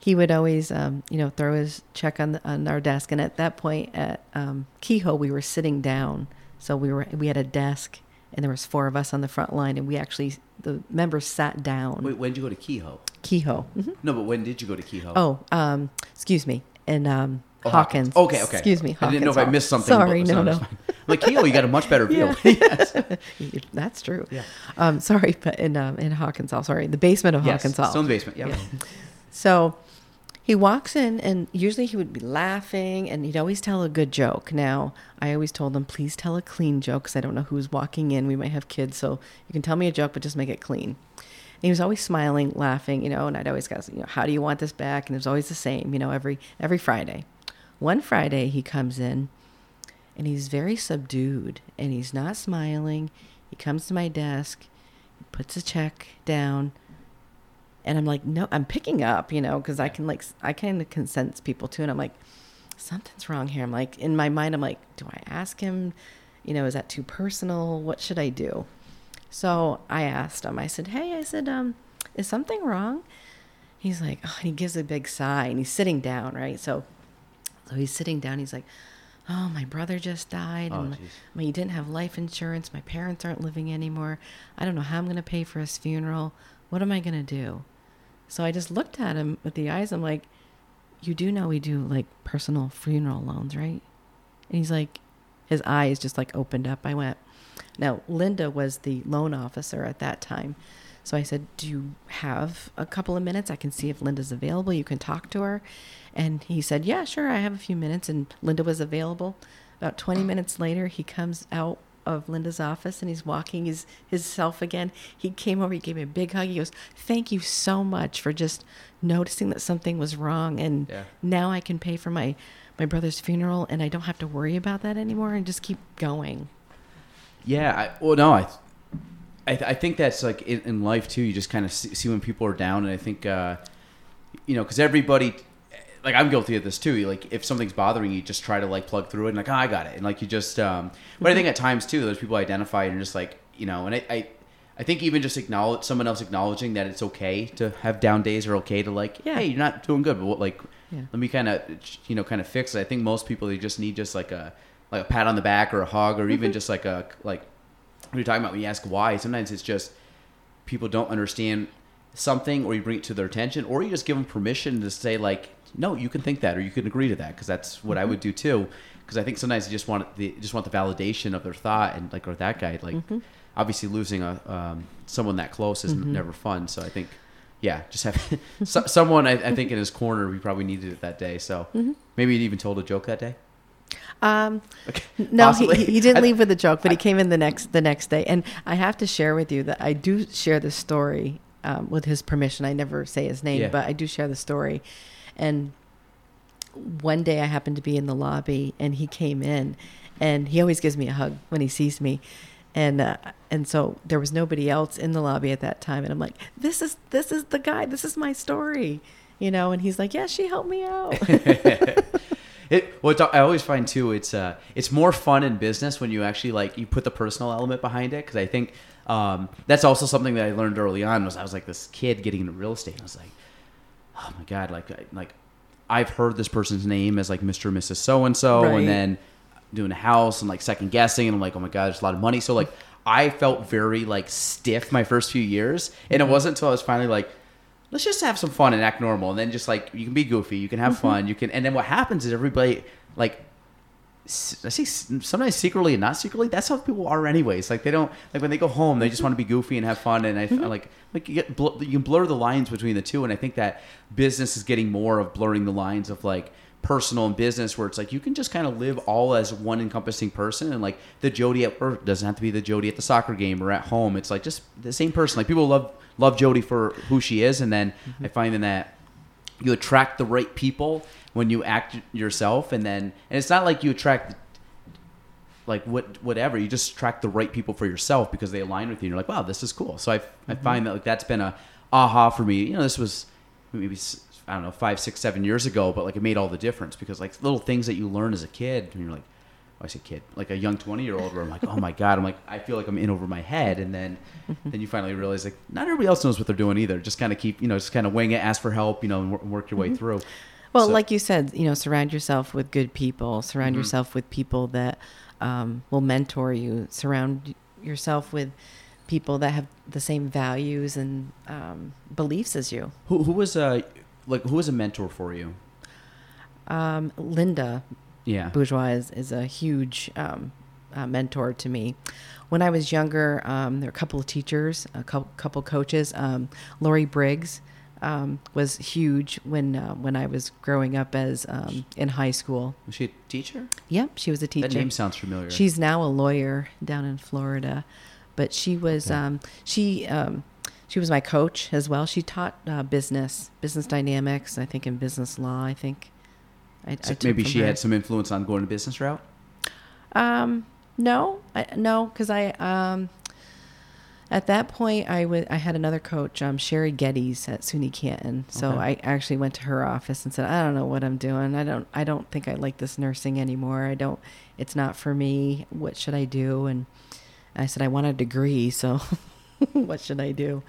he would always, um, you know, throw his check on the, on our desk. And at that point, at um, Kehoe, we were sitting down, so we were we had a desk, and there was four of us on the front line, and we actually the members sat down. Wait, when did you go to Kehoe? Kehoe. Mhm. No, but when did you go to Kehoe? Oh, um, excuse me, and um, Oh, Hawkins. Okay, okay. Excuse me. I didn't know if I missed something. Sorry, no, no. Like Kehoe, you got a much better [laughs] view. [laughs] Yeah. [laughs] That's true. Yeah. Um, sorry, but in um, in Hawkins Hall. Sorry, the basement of yes, Hawkins Hall. still in the basement. Yeah. Yeah. So he walks in, and usually he would be laughing, and he'd always tell a good joke. Now, I always told him, please tell a clean joke, because I don't know who's walking in. We might have kids, so you can tell me a joke, but just make it clean. And he was always smiling, laughing, you know. And I'd always go, you know, how do you want this back? And it was always the same, you know, every every Friday. One Friday he comes in, and he's very subdued and he's not smiling. He comes to my desk, puts a check down, and I'm like, no, I'm picking up, you know, because I can like, I kind of can sense people too, and I'm like, something's wrong here. I'm like, in my mind, I'm like, do I ask him? You know, is that too personal? What should I do? So I asked him. I said, hey, I said, um, is something wrong? He's like, oh, he gives a big sigh, and he's sitting down, right? So, so he's sitting down. He's like, oh, my brother just died, Oh, and jeez. my, he didn't have life insurance. My parents aren't living anymore. I don't know how I'm going to pay for his funeral. What am I going to do? So I just looked at him with the eyes. I'm like, you do know we do like personal funeral loans, right? And he's like, his eyes just like opened up. I went, now Linda was the loan officer at that time. So I said, Do you have a couple of minutes? I can see if Linda's available. You can talk to her. And he said, Yeah, sure. I have a few minutes. And Linda was available. About 20 minutes later, he comes out of Linda's office and he's walking his, his self again. He came over, he gave me a big hug. He goes, Thank you so much for just noticing that something was wrong. And Yeah. now I can pay for my, my brother's funeral and I don't have to worry about that anymore and just keep going. Yeah, I, well, no, I, I, I think that's like in, in life too. You just kind of see, see when people are down, and I think, uh, you know, because everybody, like I'm guilty of this too. Like if something's bothering you, just try to like plug through it, and like, oh, I got it, and like you just. Um, but I think at times too, those people identify and just like you know, and I, I, I think even just acknowledge someone else acknowledging that it's okay to have down days, or okay to like, Yeah. hey, you're not doing good, but what like. Yeah. Let me kind of, you know, kind of fix it. I think most people they just need just like a like a pat on the back or a hug or even just like a like what you're talking about when you ask why. Sometimes it's just people don't understand something, or you bring it to their attention, or you just give them permission to say like, no, you can think that, or you can agree to that, because that's what I would do too. Because I think sometimes they just want the just want the validation of their thought, and like or that guy, like obviously losing a um, someone that close is never fun. So I think. Yeah, just have [laughs] so, someone. I, I think in his corner, we probably needed it that day. So maybe he even told a joke that day. Um, Okay, [laughs] no, he, he didn't [laughs] leave with a joke, but he came in the next the next day. And I have to share with you that I do share the story um, with his permission. I never say his name, Yeah. but I do share the story. And one day I happened to be in the lobby, and he came in, and he always gives me a hug when he sees me. And uh, and so there was nobody else in the lobby at that time, and I'm like, this is this is the guy, this is my story, you know. And he's like, yeah, she helped me out. [laughs] It, well, I always find too, it's uh, it's more fun in business when you actually like you put the personal element behind it because I think um, that's also something that I learned early on was I was like this kid getting into real estate. I was like, oh my god, like like I've heard this person's name as like Mr. and Mrs. So and So, and then doing a house and like second guessing, and I'm like, oh my god, there's a lot of money. So like I felt very like stiff my first few years, and it mm-hmm. wasn't until I was finally like let's just have some fun and act normal and then just like you can be goofy you can have mm-hmm. fun you can and then what happens is everybody like I see sometimes secretly and not secretly that's how people are anyways. Like they don't like when they go home they just want to be goofy and have fun and I I mm-hmm. like like you get bl- you can blur the lines between the two and I think that business is getting more of blurring the lines of like personal and business where it's like you can just kind of live all as one encompassing person and like the Jody at work doesn't have to be the Jody at the soccer game or at home. It's like just the same person. Like people love love Jody for who she is and then mm-hmm. I find in that you attract the right people when you act yourself and then and it's not like you attract like what whatever you just attract the right people for yourself because they align with you and you're like wow this is cool. So i, I mm-hmm. find that like that's been a aha for me. You know this was maybe i don't know five six seven years ago but like it made all the difference because like little things that you learn as a kid and you're like I say kid, like a young twenty year old, where I'm like, oh my god, I'm like, I feel like I'm in over my head, and then, then you finally realize like, not everybody else knows what they're doing either. Just kind of keep, you know, just kind of wing it, ask for help, you know, and work your way through. Well, So- like you said, you know, surround yourself with good people. Surround Mhm. yourself with people that um, will mentor you. Surround yourself with people that have the same values and um, beliefs as you. Who who was a like who was a mentor for you? Um, Linda Yeah. Bourgeois is, is a huge um, uh, mentor to me. When I was younger, um, there were a couple of teachers, a couple, couple coaches. Um, Lori Briggs um, was huge when uh, when I was growing up as um, in high school. Was she a teacher? Yep, she was a teacher. That name sounds familiar. She's now a lawyer down in Florida, but she was Okay. um, she um, she was my coach as well. She taught uh, business, business dynamics. I think in business law. I think. I, I So took maybe she her. had some influence on going the business route. Um, no, I, no, because I um, at that point I I had another coach, um, Sherry Geddes at SUNY Canton. So Okay. I actually went to her office and said, I don't know what I'm doing. I don't I don't think I like this nursing anymore. I don't. It's not for me. What should I do? And I said I want a degree. So [laughs] what should I do?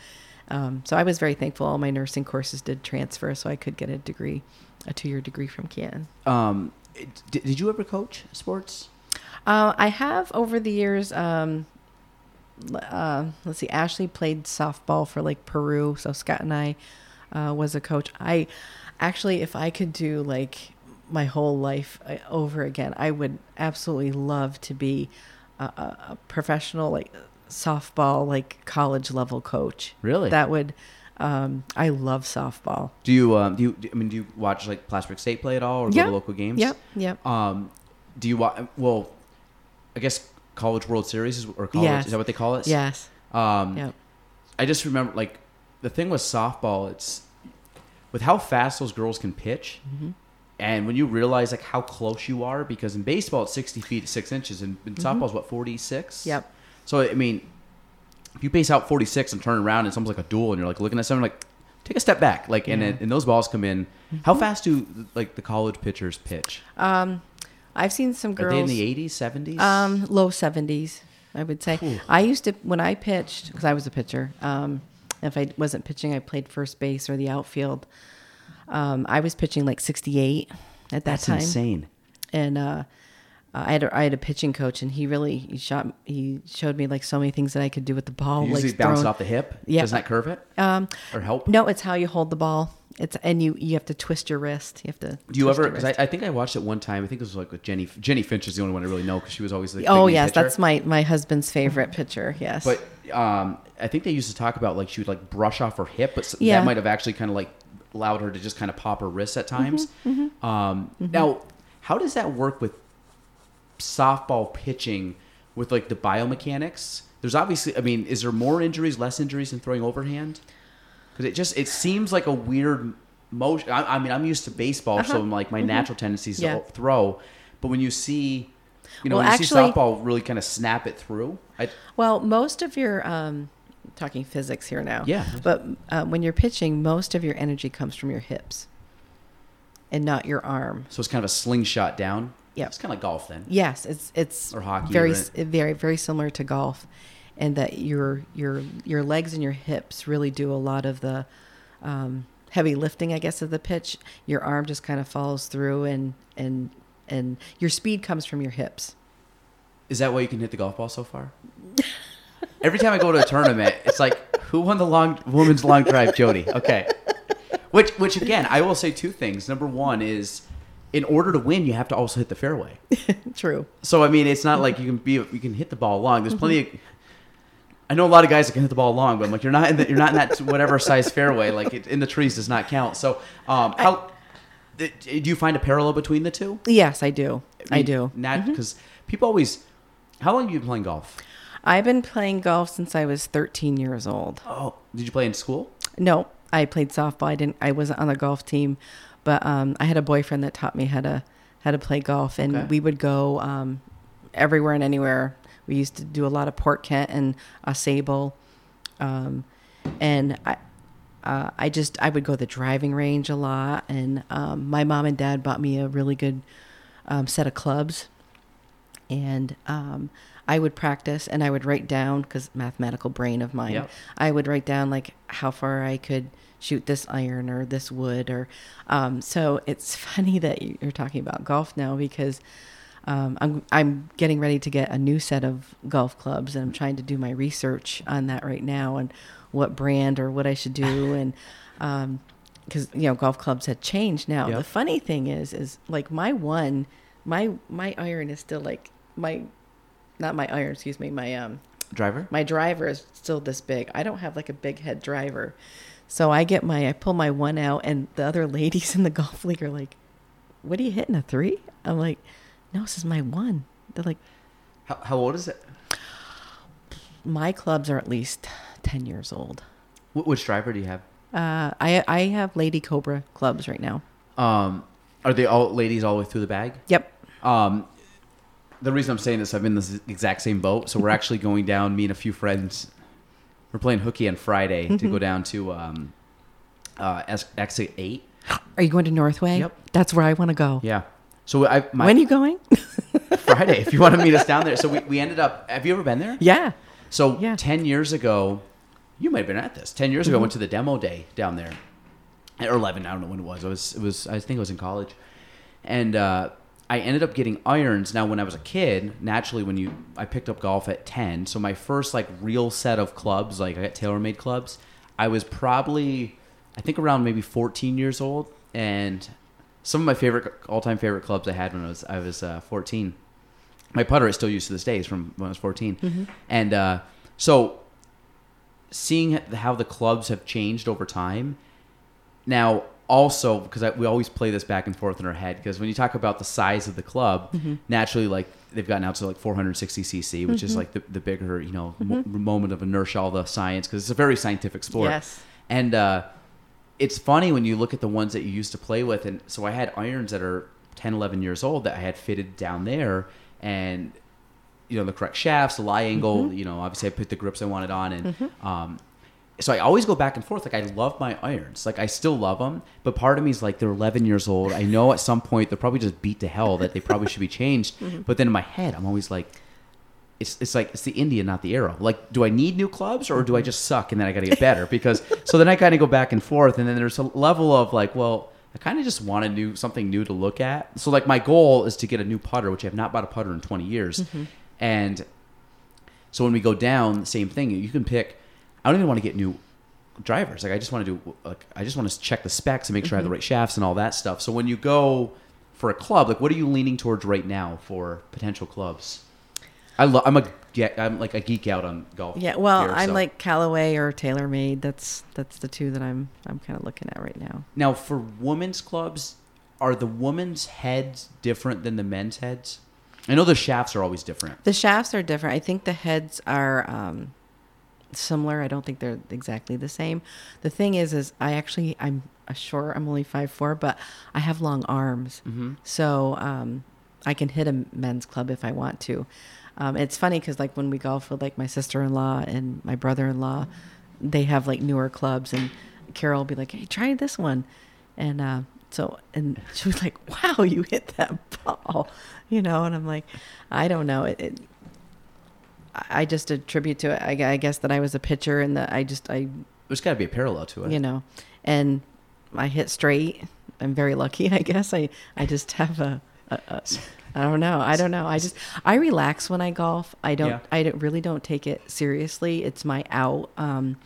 Um, so I was very thankful. All my nursing courses did transfer, so I could get a degree, a two year degree from Canton. Um, did, did you ever coach sports? Uh, I have over the years. Um, uh, let's see. Ashley played softball for like Peru, so Scott and I uh, was a coach. I actually, if I could do like my whole life uh, over again, I would absolutely love to be a, a, a professional like softball, like college level coach. Really? That would. Um, I love softball. Do you um, do you I mean do you watch like Plattsburgh State play at all or go Yeah. to local games? Yep. Yep. Um, do you watch? Well, I guess College World Series is, or college Yes. is that what they call it? Yes. Um, Yep. I just remember like the thing with softball. It's with how fast those girls can pitch, Mm-hmm. and when you realize like how close you are, because in baseball it's sixty feet six inches, and in softball's what forty six. Mm-hmm. Yep. So I mean, if you base out forty six and turn around, it's almost like a duel, and you're like looking at someone like. Take a step back, like, and. Mm-hmm. and those balls come in. How fast do like the college pitchers pitch? Um, I've seen some Are girls. they in the eighties, seventies? Um, low seventies, I would say. Ooh. I used to when I pitched because I was a pitcher. Um, if I wasn't pitching, I played first base or the outfield. Um, I was pitching like sixty-eight at that time, That's time, insane. and uh, I had a, I had a pitching coach, and he really he shot he showed me like so many things that I could do with the ball. You like usually bounce it off the hip. Yeah. Doesn't that curve it Um, or help? no, it's how you hold the ball. It's and you you have to twist your wrist. You have to. Do you ever? Because I. I think I watched it one time. I think it was like with Jennie. Jennie Finch is the only one I really know because she was always the. oh yes, pitcher. that's my my husband's favorite pitcher. Yes, But um, I think they used to talk about like she would like brush off her hip, but Yeah. that might have actually kind of like allowed her to just kind of pop her wrist at times. Mm-hmm, Um, Now, how does that work with softball pitching with like the biomechanics? There's obviously, I mean, is there more injuries, less injuries in throwing overhand? Because it just it seems like a weird motion. I, I mean, I'm used to baseball, so I'm like my natural tendencies Uh-huh. Yeah. to throw, but when you see. You know, Well, when you actually- see softball really kind of snap it through. I, Well, most of your um, talking physics here now. Yeah. But uh, when you're pitching, most of your energy comes from your hips, and not your arm. So it's kind of a slingshot down. Yep. It's kind of like golf then. Yes, it's it's Or hockey, very s- very very similar to golf, and that your your your legs and your hips really do a lot of the um, heavy lifting, I guess, of the pitch. Your arm just kind of follows through, and and and your speed comes from your hips. Is that why you can hit the golf ball so far? [laughs] Every time I go to a tournament, it's like, who won the long women's long drive, Jody? Okay. Which, which again, I will say two things. Number one is, in order to win, you have to also hit the fairway. [laughs] True. So I mean, it's not like you can be you can hit the ball long. There's plenty of. I know a lot of guys that can hit the ball long, but I'm like, you're not in the, you're not in that [laughs] whatever size fairway. Like it, in the trees does not count. So, um, how do you find a parallel between the two? Yes, I do. I, mean, do. Mm-hmm. Because people always. How long have you been playing golf? I've been playing golf since I was 13 years old. Oh, did you play in school? No, I played softball. I didn't. I wasn't on the golf team, but um, I had a boyfriend that taught me how to how to play golf, and Okay. we would go um, everywhere and anywhere. We used to do a lot of Port Kent and uh, Sable, um, and I. Uh, I just I would go the driving range a lot, and um, my mom and dad bought me a really good um, set of clubs, and um, I would practice and I would write down because mathematical brain of mine. Yep. I would write down like how far I could shoot this iron or this wood or um, so it's [laughs] funny that you- you're talking about golf now because um, I'm I'm getting ready to get a new set of golf clubs and I'm trying to do my research on that right now and what brand or what I should do [laughs] and because you know golf clubs had changed now. Yep. The funny thing is is like my one my my iron is still like my not my iron excuse me my um Driver? my driver is still this big. I don't have like a big head driver. So I get my I pull my one out and the other ladies in the golf [laughs] league are like, What are you hitting a three? I'm like, No, this is my one. They're like, How, how old is it? My clubs are at least ten years old. Wh- Which driver do you have? Uh I I have Lady Cobra clubs right now. Um, are they all ladies all the way through the bag? Yep. Um, the reason I'm saying this, I'm in this exact same boat. So we're [laughs] actually going down. Me and a few friends. We're playing hooky on Friday to Mm-hmm. go down to um, uh, exit eight. Are you going to Northway? Yep. That's where I want to go. Yeah. So I my when are you going? [laughs] Friday, if you want to meet us down there. So we, we ended up. Have you ever been there? yeah. So Yeah. ten years ago, you might have been at this. Ten years ago, I Mm-hmm. went to the demo day down there, or eleven. I don't know when it was. It was. It was. I think it was in college, and uh, I ended up getting irons. Now, when I was a kid, naturally, when you I picked up golf at ten, so my first like real set of clubs, like I got TaylorMade clubs. I was probably, I think, around maybe fourteen years old, and some of my favorite all-time favorite clubs I had when I was I was uh, fourteen my putter is still used to this day is from when I was 14. And uh, so seeing how the clubs have changed over time. Now, also, because we always play this back and forth in our head, because when you talk about the size of the club, naturally, like they've gotten out to like 460 cc, which is like the, the bigger, you know, mo- moment of inertia, all the science, because it's a very scientific sport. Yes. And uh, it's funny when you look at the ones that you used to play with. And so I had irons that are 10, 11 years old that I had fitted down there. And, you know, the correct shafts, the lie angle, Mm-hmm. you know, obviously I put the grips I wanted on. And um, so I always go back and forth. Like, I love my irons. Like, I still love them. But part of me is like, they're 11 years old. I know at some point they're probably just beat to hell that they probably should be changed. [laughs] Mm-hmm. But then in my head, I'm always like, it's, it's like it's the Indian, not the arrow. Like, do I need new clubs or do I just suck and then I got to get better? Because [laughs] so then I kind of go back and forth, and then there's a level of like, well, I kind of just want to do something new to look at. So like my goal is to get a new putter, which I have not bought a putter in 20 years, and so when we go down, same thing. You can pick. I don't even want to get new drivers. Like I just want to do. Like I just want to check the specs and make sure I have the right shafts and all that stuff. So when you go for a club, like what are you leaning towards right now for potential clubs? I love. I'm a. ge- I'm like a geek out on golf. Yeah. Well, I'm so. like Callaway or TaylorMade. That's that's the two that I'm I'm kind of looking at right now. now for women's clubs. Are the women's heads different than the men's heads? I know the shafts are always different. The shafts are different. I think the heads are um, similar. I don't think they're exactly the same. The thing is, is I actually I'm uh, sure I'm only five four, but I have long arms, so um, I can hit a men's club if I want to. Um, it's funny because like when we golf with like my sister in law and my brother in law, they have like newer clubs, and Carol will be like, "Hey, try this one," and uh, so and she was like, "Wow, [laughs] you hit that ball," you know, and I'm like, I don't know it. it I just attribute to it. I, I guess that I was a pitcher and that I just I There's got to be a parallel to it. you know, and I hit straight. I'm very lucky, I guess. I I just have a, a, a I don't know. I don't know. I just I relax when I golf. I don't. Yeah. I don't, really don't take it seriously. It's my out. Um,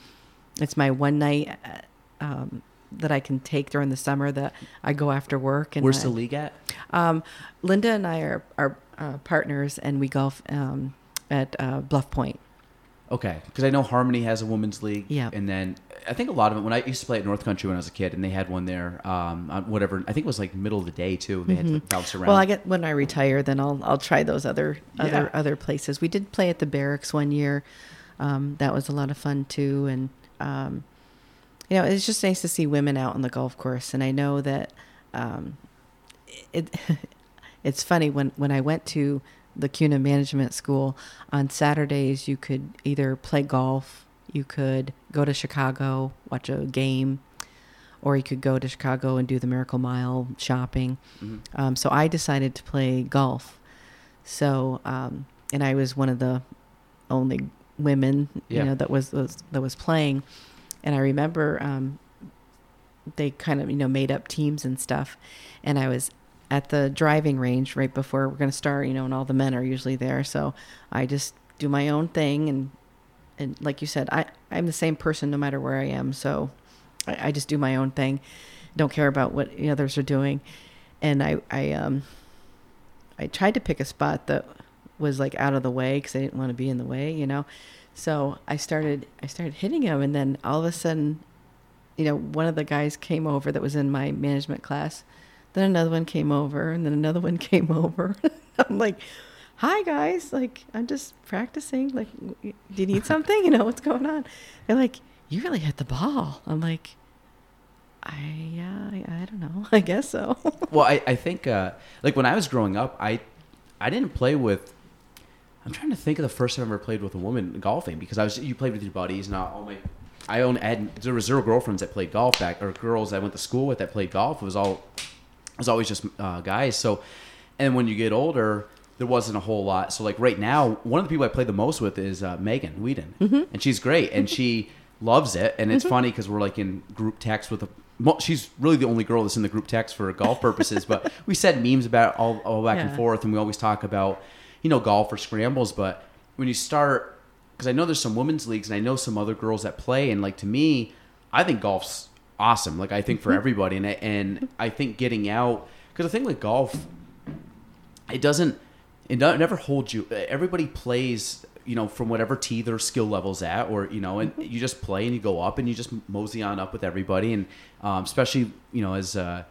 it's my one night uh, um, that I can take during the summer that I go after work. And Where's I- the league at? um, Linda and I are are uh, partners, and we golf um, at uh, Bluff Point. Okay, because I know Harmony has a women's league. Yeah. and then I think a lot of it. When I used to play at North Country when I was a kid, and they had one there. Um, on whatever. I think it was like middle of the day too. They had to bounce around. Mm-hmm. Well, I get when I retire, then I'll I'll try those other other Yeah. other places. We did play at the barracks one year. Um, that was a lot of fun too, and um, you know, it's just nice to see women out on the golf course. And I know that um, it [laughs] it's funny when when I went to the CUNA Management School on Saturdays, you could either play golf, you could go to Chicago, watch a game, or you could go to Chicago and do the Miracle Mile shopping. Mhm. Um, so I decided to play golf. So, um, and I was one of the only women, Yeah. you know, that was, was that was playing. And I remember um, they kind of, you know, made up teams and stuff. And I was at the driving range right before we're going to start, you know, and all the men are usually there. So I just do my own thing. And, and like you said, I, I'm the same person no matter where I am. So I, I just do my own thing. Don't care about what the others are doing. And I, I, um, I tried to pick a spot that was like out of the way because I didn't want to be in the way, you know. So I started, I started hitting him, and then all of a sudden, you know, one of the guys came over that was in my management class. Then another one came over, and then another one [laughs] came over. [laughs] I'm like, "Hi guys, like I'm just practicing. Like, do you need [laughs] something? You know what's going on?" They're like, "You really hit the ball." I'm like, "I yeah, I, I don't know. I guess so." well, I, I think uh, like when I was growing up, I I didn't play with. I'm trying to think of the first time I ever played with a woman golfing because I was you played with your buddies and all my. I own I had there were zero girlfriends that played golf back or girls I went to school with that played golf. It was all it was always just uh, guys. So, and when you get older, there wasn't a whole lot. So like right now, one of the people I play the most with is uh, Megan Whedon, Mm-hmm. and she's great, and she loves it. And it's funny because we're like in group text with a. well, She's really the only girl that's in the group text for golf purposes, but we said memes about it all, all back and forth, and we always talk about, you know, golf or scrambles. But when you start, because I know there's some women's leagues, and I know some other girls that play, and like to me, I think golf's awesome. Like I think for everybody, and I, and I think getting out because the thing with golf, it doesn't it never holds you everybody plays you know from whatever tee their skill levels at or you know and you just play and you go up and you just mosey on up with everybody and um, especially you know as uh,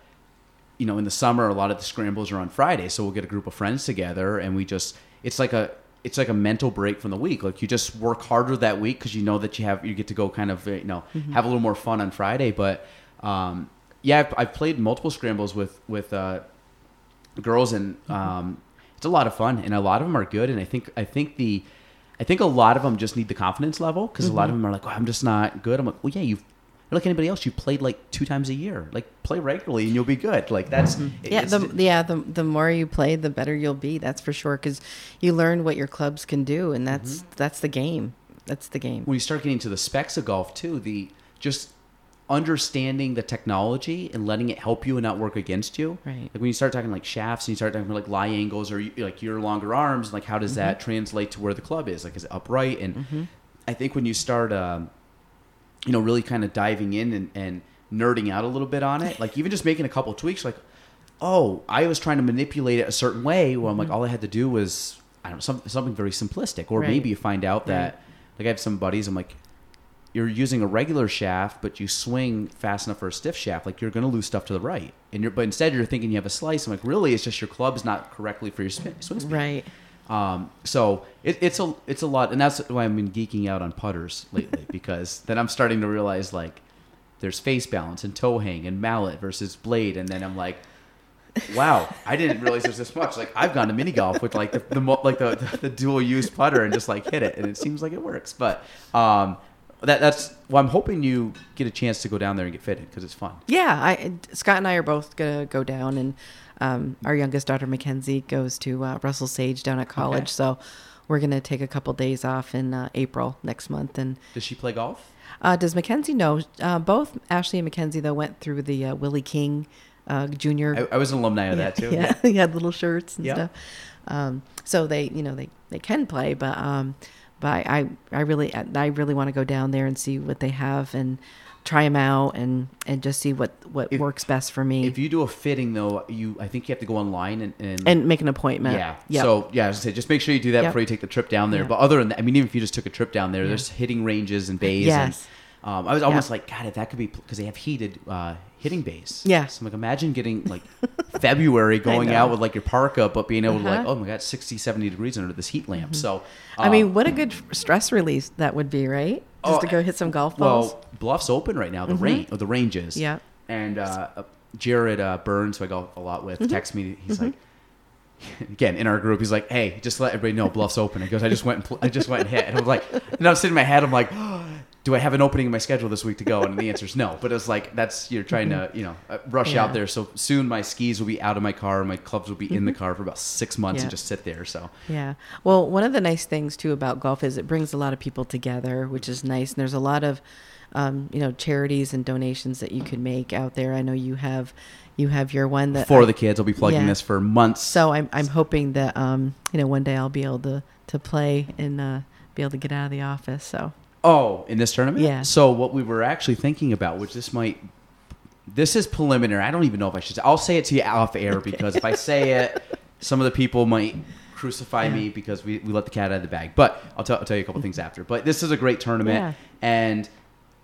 you know in the summer a lot of the scrambles are on friday so we'll get a group of friends together and we just it's like a it's like a mental break from the week. Like you just work harder that week because you know that you have you get to go kind of uh, you know have a little more fun on friday. But um, yeah I've, I've played multiple scrambles with with uh, girls and um, it's a lot of fun and a lot of them are good and i think i think the i think a lot of them just need the confidence level because a lot of them are like oh, i'm just not good. I'm like well yeah you've like anybody else you played like two times a year like play regularly and you'll be good like that's Yeah, the, yeah. The the more you play, the better you'll be. That's for sure. Because you learn what your clubs can do, and that's Mm-hmm. that's the game. That's the game. when you start getting to the specs of golf too the just understanding the technology and letting it help you and not work against you Right. like when you start talking like shafts and you start talking about like lie angles or you- like your longer arms like how does that translate to where the club is like is it upright and i think when you start um, you know really kind of diving in and, and nerding out a little bit on it [laughs] like even just making a couple tweaks like oh i was trying to manipulate it a certain way well i'm like mm-hmm. all i had to do was i don't know some, something very simplistic or Right. maybe you find out that like i have some buddies i'm like you're using a regular shaft, but you swing fast enough for a stiff shaft, like you're going to lose stuff to the right. And you're, but instead you're thinking you have a slice. I'm like, really? It's just your club's not correctly for your spin, swing speed. Right. Um, so it, it's a it's a lot, and that's why I've been geeking out on putters lately [laughs] because then I'm starting to realize like there's face balance and toe hang and mallet versus blade, and then I'm like, wow, I didn't realize there's this much. Like I've gone to mini golf with like the, the like the, the the dual use putter and just like hit it, and it seems like it works. But um, that that's well, I'm hoping you get a chance to go down there and get fitted because it's fun. Yeah, I Scott and I are both gonna go down, and um, our youngest daughter Mackenzie goes to uh, Russell Sage down at college, Okay. so we're gonna take a couple days off in uh, April next month. And Does she play golf? uh, does Mackenzie know? Uh, both Ashley and Mackenzie though went through the uh, Willie King uh, Junior. I, I was an alumni of that too. [laughs] Yeah, he had little shirts and Yeah. stuff. Um, so they, you know, they, they can play, but um, but I I really I really want to go down there and see what they have and try them out and and just see what what If- works best for me If you do a fitting though, you I think you have to go online and, and and make an appointment. Yeah. Yep. So yeah, I was say just make sure you do that Yep. before you take the trip down there. Yeah. But other than that, I mean, even if you just took a trip down there, there's hitting ranges and bays. Yes. And, um, I was almost like, God, if that could be because they have heated uh, hitting base. Yeah. So I'm like, imagine getting like [laughs] February going out with like your parka, but being able to like, Uh-huh. oh my God, 60, 70 degrees under this heat lamp. So I um, mean, what a good stress release that would be, right? Just Oh, to go hit some golf balls. Well, Bluff's open right now. The range. or the ranges. Yeah. And uh, uh, Jared uh, Burns, who I golf a lot with, texts me. He's like, [laughs] again in our group, he's like, "Hey, just let everybody know Bluff's open." He goes, "I just went, and pl- I just went and hit." And I was like, and I'm sitting in my head, I'm like. [gasps] Do I have an opening in my schedule this week to go? And the answer is no. But it's like that's you're trying to you know uh, rush Yeah. out there. So soon my skis will be out of my car, my clubs will be in the car for about six months Yeah. and just sit there. So Yeah. Well, one of the nice things too about golf is it brings a lot of people together, which is nice. And there's a lot of, um, you know, charities and donations that you could make out there. I know you have, you have your one that. for I- the kids, I'll be plugging Yeah. this for months. So I'm I'm hoping that um you know one day I'll be able to to play and uh, be able to get out of the office. So Oh, in this tournament? Yeah. So what we were actually thinking about, which this might, this is preliminary. I don't even know if I should. I'll say it to you off air [laughs] because if I say it, some of the people might crucify me because we, we let the cat out of the bag. But I'll, tell I'll tell you a couple things after. But this is a great tournament, Yeah. and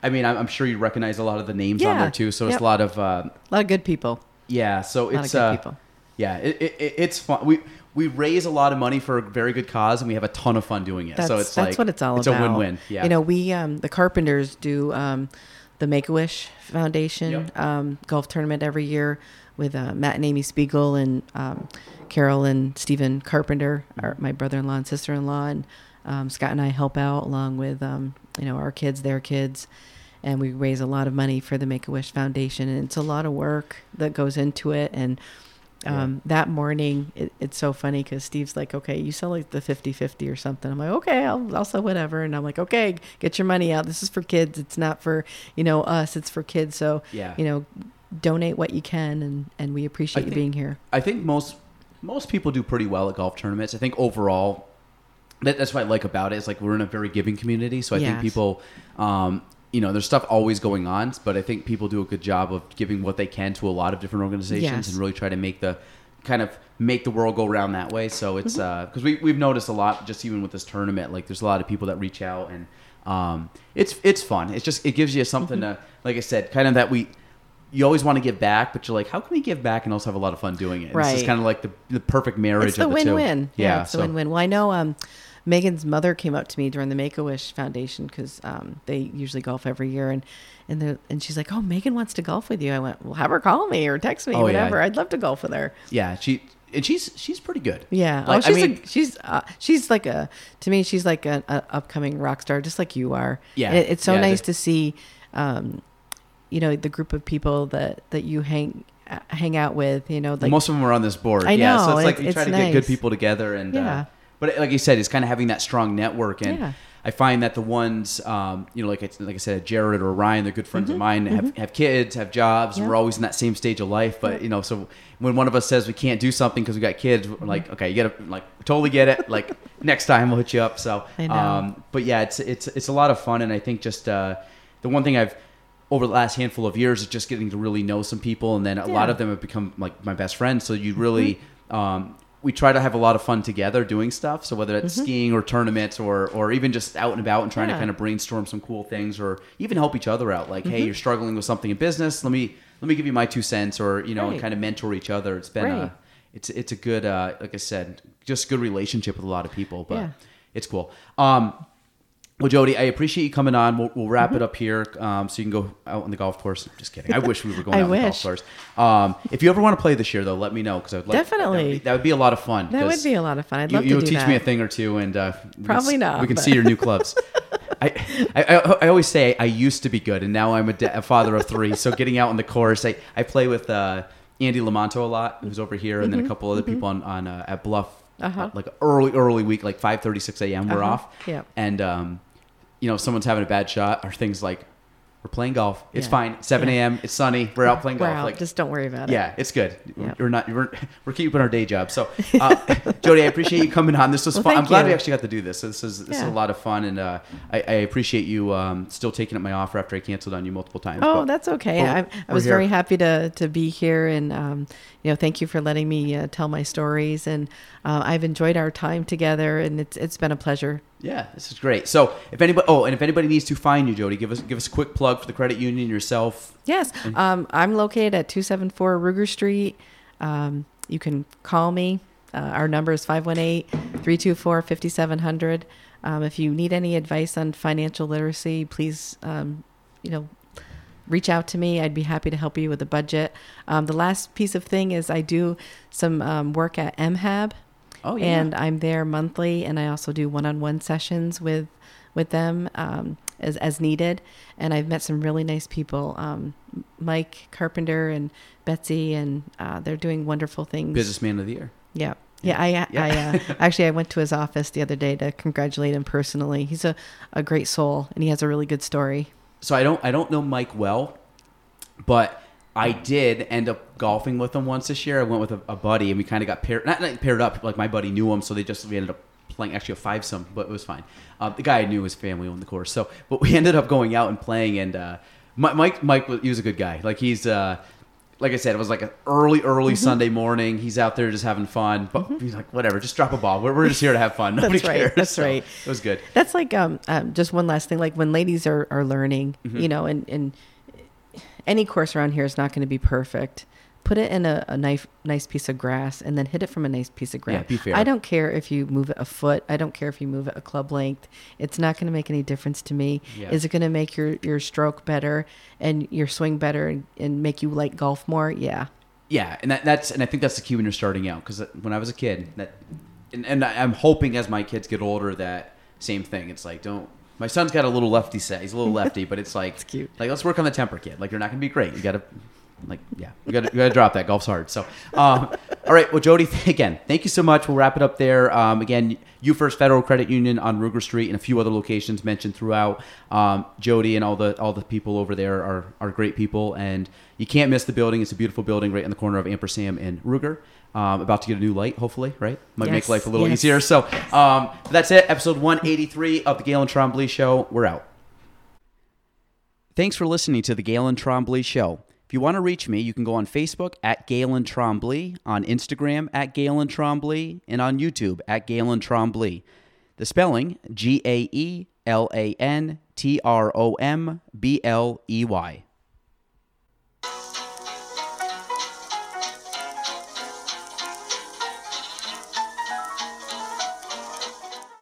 I mean I'm, I'm sure you recognize a lot of the names on there too. So it's a lot of uh, a lot of good people. yeah. So A lot it's of good uh, people. yeah. It, it, it- it's fun. We we raise a lot of money for a very good cause, and we have a ton of fun doing it. That's, so it's that's like what it's all it's about. a win-win. Yeah. You know, we um, the Carpenters do um, the Make a Wish Foundation Yep. um, golf tournament every year with uh, Matt and Amy Spiegel and um, Carol and Stephen Carpenter, my brother-in-law and sister-in-law, and um, Scott and I help out along with um, you know our kids, their kids, and we raise a lot of money for the Make a Wish Foundation, and it's a lot of work that goes into it. And um, that morning, it, it's so funny because Steve's like, "Okay, you sell like the 50-50 or something." I'm like, "Okay, I'll I'll sell whatever," and I'm like, "Okay, get your money out. This is for kids. It's not for you know us. It's for kids. So Yeah. you know." donate what you can and and we appreciate I you think- being here I think most most people do pretty well at golf tournaments. I think overall, that, that's what I like about it. Is like we're in a very giving community, so I think people, um, you know, there's stuff always going on, but I think people do a good job of giving what they can to a lot of different organizations Yes. and really try to make the kind of make the world go round that way. So it's Mm-hmm. because we we've noticed a lot just even with this tournament, like there's a lot of people that reach out and um, it's it's fun. It's just it gives you something Mm-hmm. to like I said, kind of that we. You always want to give back, but you're like, how can we give back and also have a lot of fun doing it? Right. just kind of like the, the perfect marriage it's the of the two. win-win yeah, it's so- the win-win well i know um megan's mother came up to me during the make-a-wish foundation because um, they usually golf every year and and, and she's like oh megan wants to golf with you i went well have her call me or text me Oh, yeah. whatever i'd love to golf with her Yeah, she and she's she's pretty good. yeah Like, oh, she's I mean, a, she's uh, she's like a to me she's like an upcoming rock star just like you are Yeah, it, it's so yeah, nice to see um you know the group of people that that you hang uh, hang out with you know like most of them are on this board. I yeah, so know, it's like it- you try to get good people together and Yeah. uh, but like you said, it's kind of having that strong network and. Yeah. I find that the ones, um, you know, like it's, like I said, Jared or Ryan, they're good friends Mm-hmm. of mine. Have have kids, have jobs. Yeah. We're always in that same stage of life. But you know, so when one of us says we can't do something because we got kids, we're like, Mm-hmm. okay, you gotta like totally get it. Like [laughs] next time we'll hit you up. So, I um, but yeah, it's it's it's a lot of fun, and I think just uh, the one thing I've over the last handful of years is just getting to really know some people, and then a lot Yeah. Mm-hmm. of them have become like my best friends. So you really. Um, we try to have a lot of fun together doing stuff. So whether it's skiing or tournaments or or even just out and about and trying to Mm-hmm. Kind of brainstorm some cool things or even help each other out. Like, Mm-hmm. hey, you're struggling with something in business. Let me let me give you my two cents, or you know, Right. kind of mentor each other. It's been Right. a it's it's a good uh, like I said, just good relationship with a lot of people. But Yeah. it's cool. Um, well, Jody, I appreciate you coming on. We'll, we'll wrap it up here um, so you can go out on the golf course. Just kidding. I wish we were going I out on the golf course. Um, if you ever want to play this year, though, let me know because I'd like Definitely. That would, be, that would be a lot of fun. That would be a lot of fun. I'd you, love to do that. you'll teach that. me a thing or two, and uh, we can Probably not, We can but- see your new clubs. [laughs] I, I, I, I always say I used to be good, and now I'm a, da- a father of three. So getting out on the course, I, I play with uh, Andy Lamonto a lot, who's over here, and then a couple other people on, on uh, at Bluff, Mm-hmm. Uh-huh. uh, like early early week, like five thirty six a.m. We're Uh-huh. off, Yeah. and um, you know, if someone's having a bad shot, or things like we're playing golf. It's Yeah. fine. Seven Yeah. a.m. It's sunny. We're out playing golf. out. Like Just don't worry about it. yeah, it's good. Yeah. We're not. We're, we're keeping our day job. So, [laughs] uh, Jody, I appreciate you coming on. This was Well, fun. I'm glad we actually got to do this. This is this is a lot of fun, and uh, I, I appreciate you um, still taking up my offer after I canceled on you multiple times. Oh, But that's okay. I, I was very happy to to be here, and um, you know, thank you for letting me uh, tell my stories. And uh, I've enjoyed our time together, and it's it's been a pleasure. Yeah, this is great. So, if anybody, oh, and if anybody needs to find you, Jody, give us give us a quick plug for the credit union yourself. Yes, um, I'm located at 274 Rugar Street. Um, you can call me. Uh, our number is 518-324-5700. Um, if you need any advice on financial literacy, please, um, you know, reach out to me. I'd be happy to help you with the budget. Um, the last piece of thing is I do some um, work at MHAB. Oh yeah, and I'm there monthly, and I also do one-on-one sessions with with them um, as as needed. And I've met some really nice people, um, Mike Carpenter and Betsy, and uh, they're doing wonderful things. businessman of the year. Yeah. Yeah, I, Yeah. I uh, [laughs] actually I went to his office the other day to congratulate him personally. He's a, a great soul, and he has a really good story. so I don't I don't know Mike well, but I did end up golfing with him once this year. I went with a, a buddy, and we kind of got paired not, not paired up. Like my buddy knew him, so they just we ended up playing actually a five some, but it was fine. Uh, the guy I knew his family owned the course, so but we [laughs] ended up going out and playing. And uh, Mike Mike was, he was a good guy. Like he's. Uh, like I said, it was like an early, early Mm-hmm. Sunday morning. He's out there just having fun. But he's like, whatever, just drop a ball. We're, we're just here to have fun. [laughs] Nobody That's right, cares. that's So right. It was good. That's like um, um just one last thing. Like when ladies are are learning, Mm-hmm. you know, and and any course around here is not going to be perfect. Put it in a, a nice nice piece of grass, and then hit it from a nice piece of grass. Yeah, be fair. I don't care if you move it a foot. I don't care if you move it a club length. It's not going to make any difference to me. Yeah. Is it going to make your your stroke better and your swing better and, and make you like golf more? Yeah. Yeah, and that, that's and I think that's the key when you're starting out because uh, when I was a kid, that and, and I'm hoping as my kids get older that same thing. It's like don't. My son's got a little lefty set. He's a little [laughs] lefty, but it's like it's cute. Like let's work on the temper, kid. Like you're not gonna be great. You gotta. Like yeah, you gotta, you gotta drop that. Golf's hard. So, um, [laughs] all right. Well, Jody, [laughs] again, thank you so much. We'll wrap it up there. Um, again, UFirst Federal Credit Union on Rugar Street and a few other locations mentioned throughout. Um, Jody and all the all the people over there are are great people, and you can't miss the building. It's a beautiful building right in the corner of Ampersand and Rugar. Um, about to get a new light, hopefully, right? Might make life a little yes. easier. So um, that's it. Episode 183 of the Gaelan Trombley Show. We're out. Thanks for listening to the Gaelan Trombley Show. If you want to reach me, you can go on Facebook at Gaelan Trombley, on Instagram at Gaelan Trombley, and on YouTube at Galen Trombley. The spelling G A E L A N T R O M B L E Y.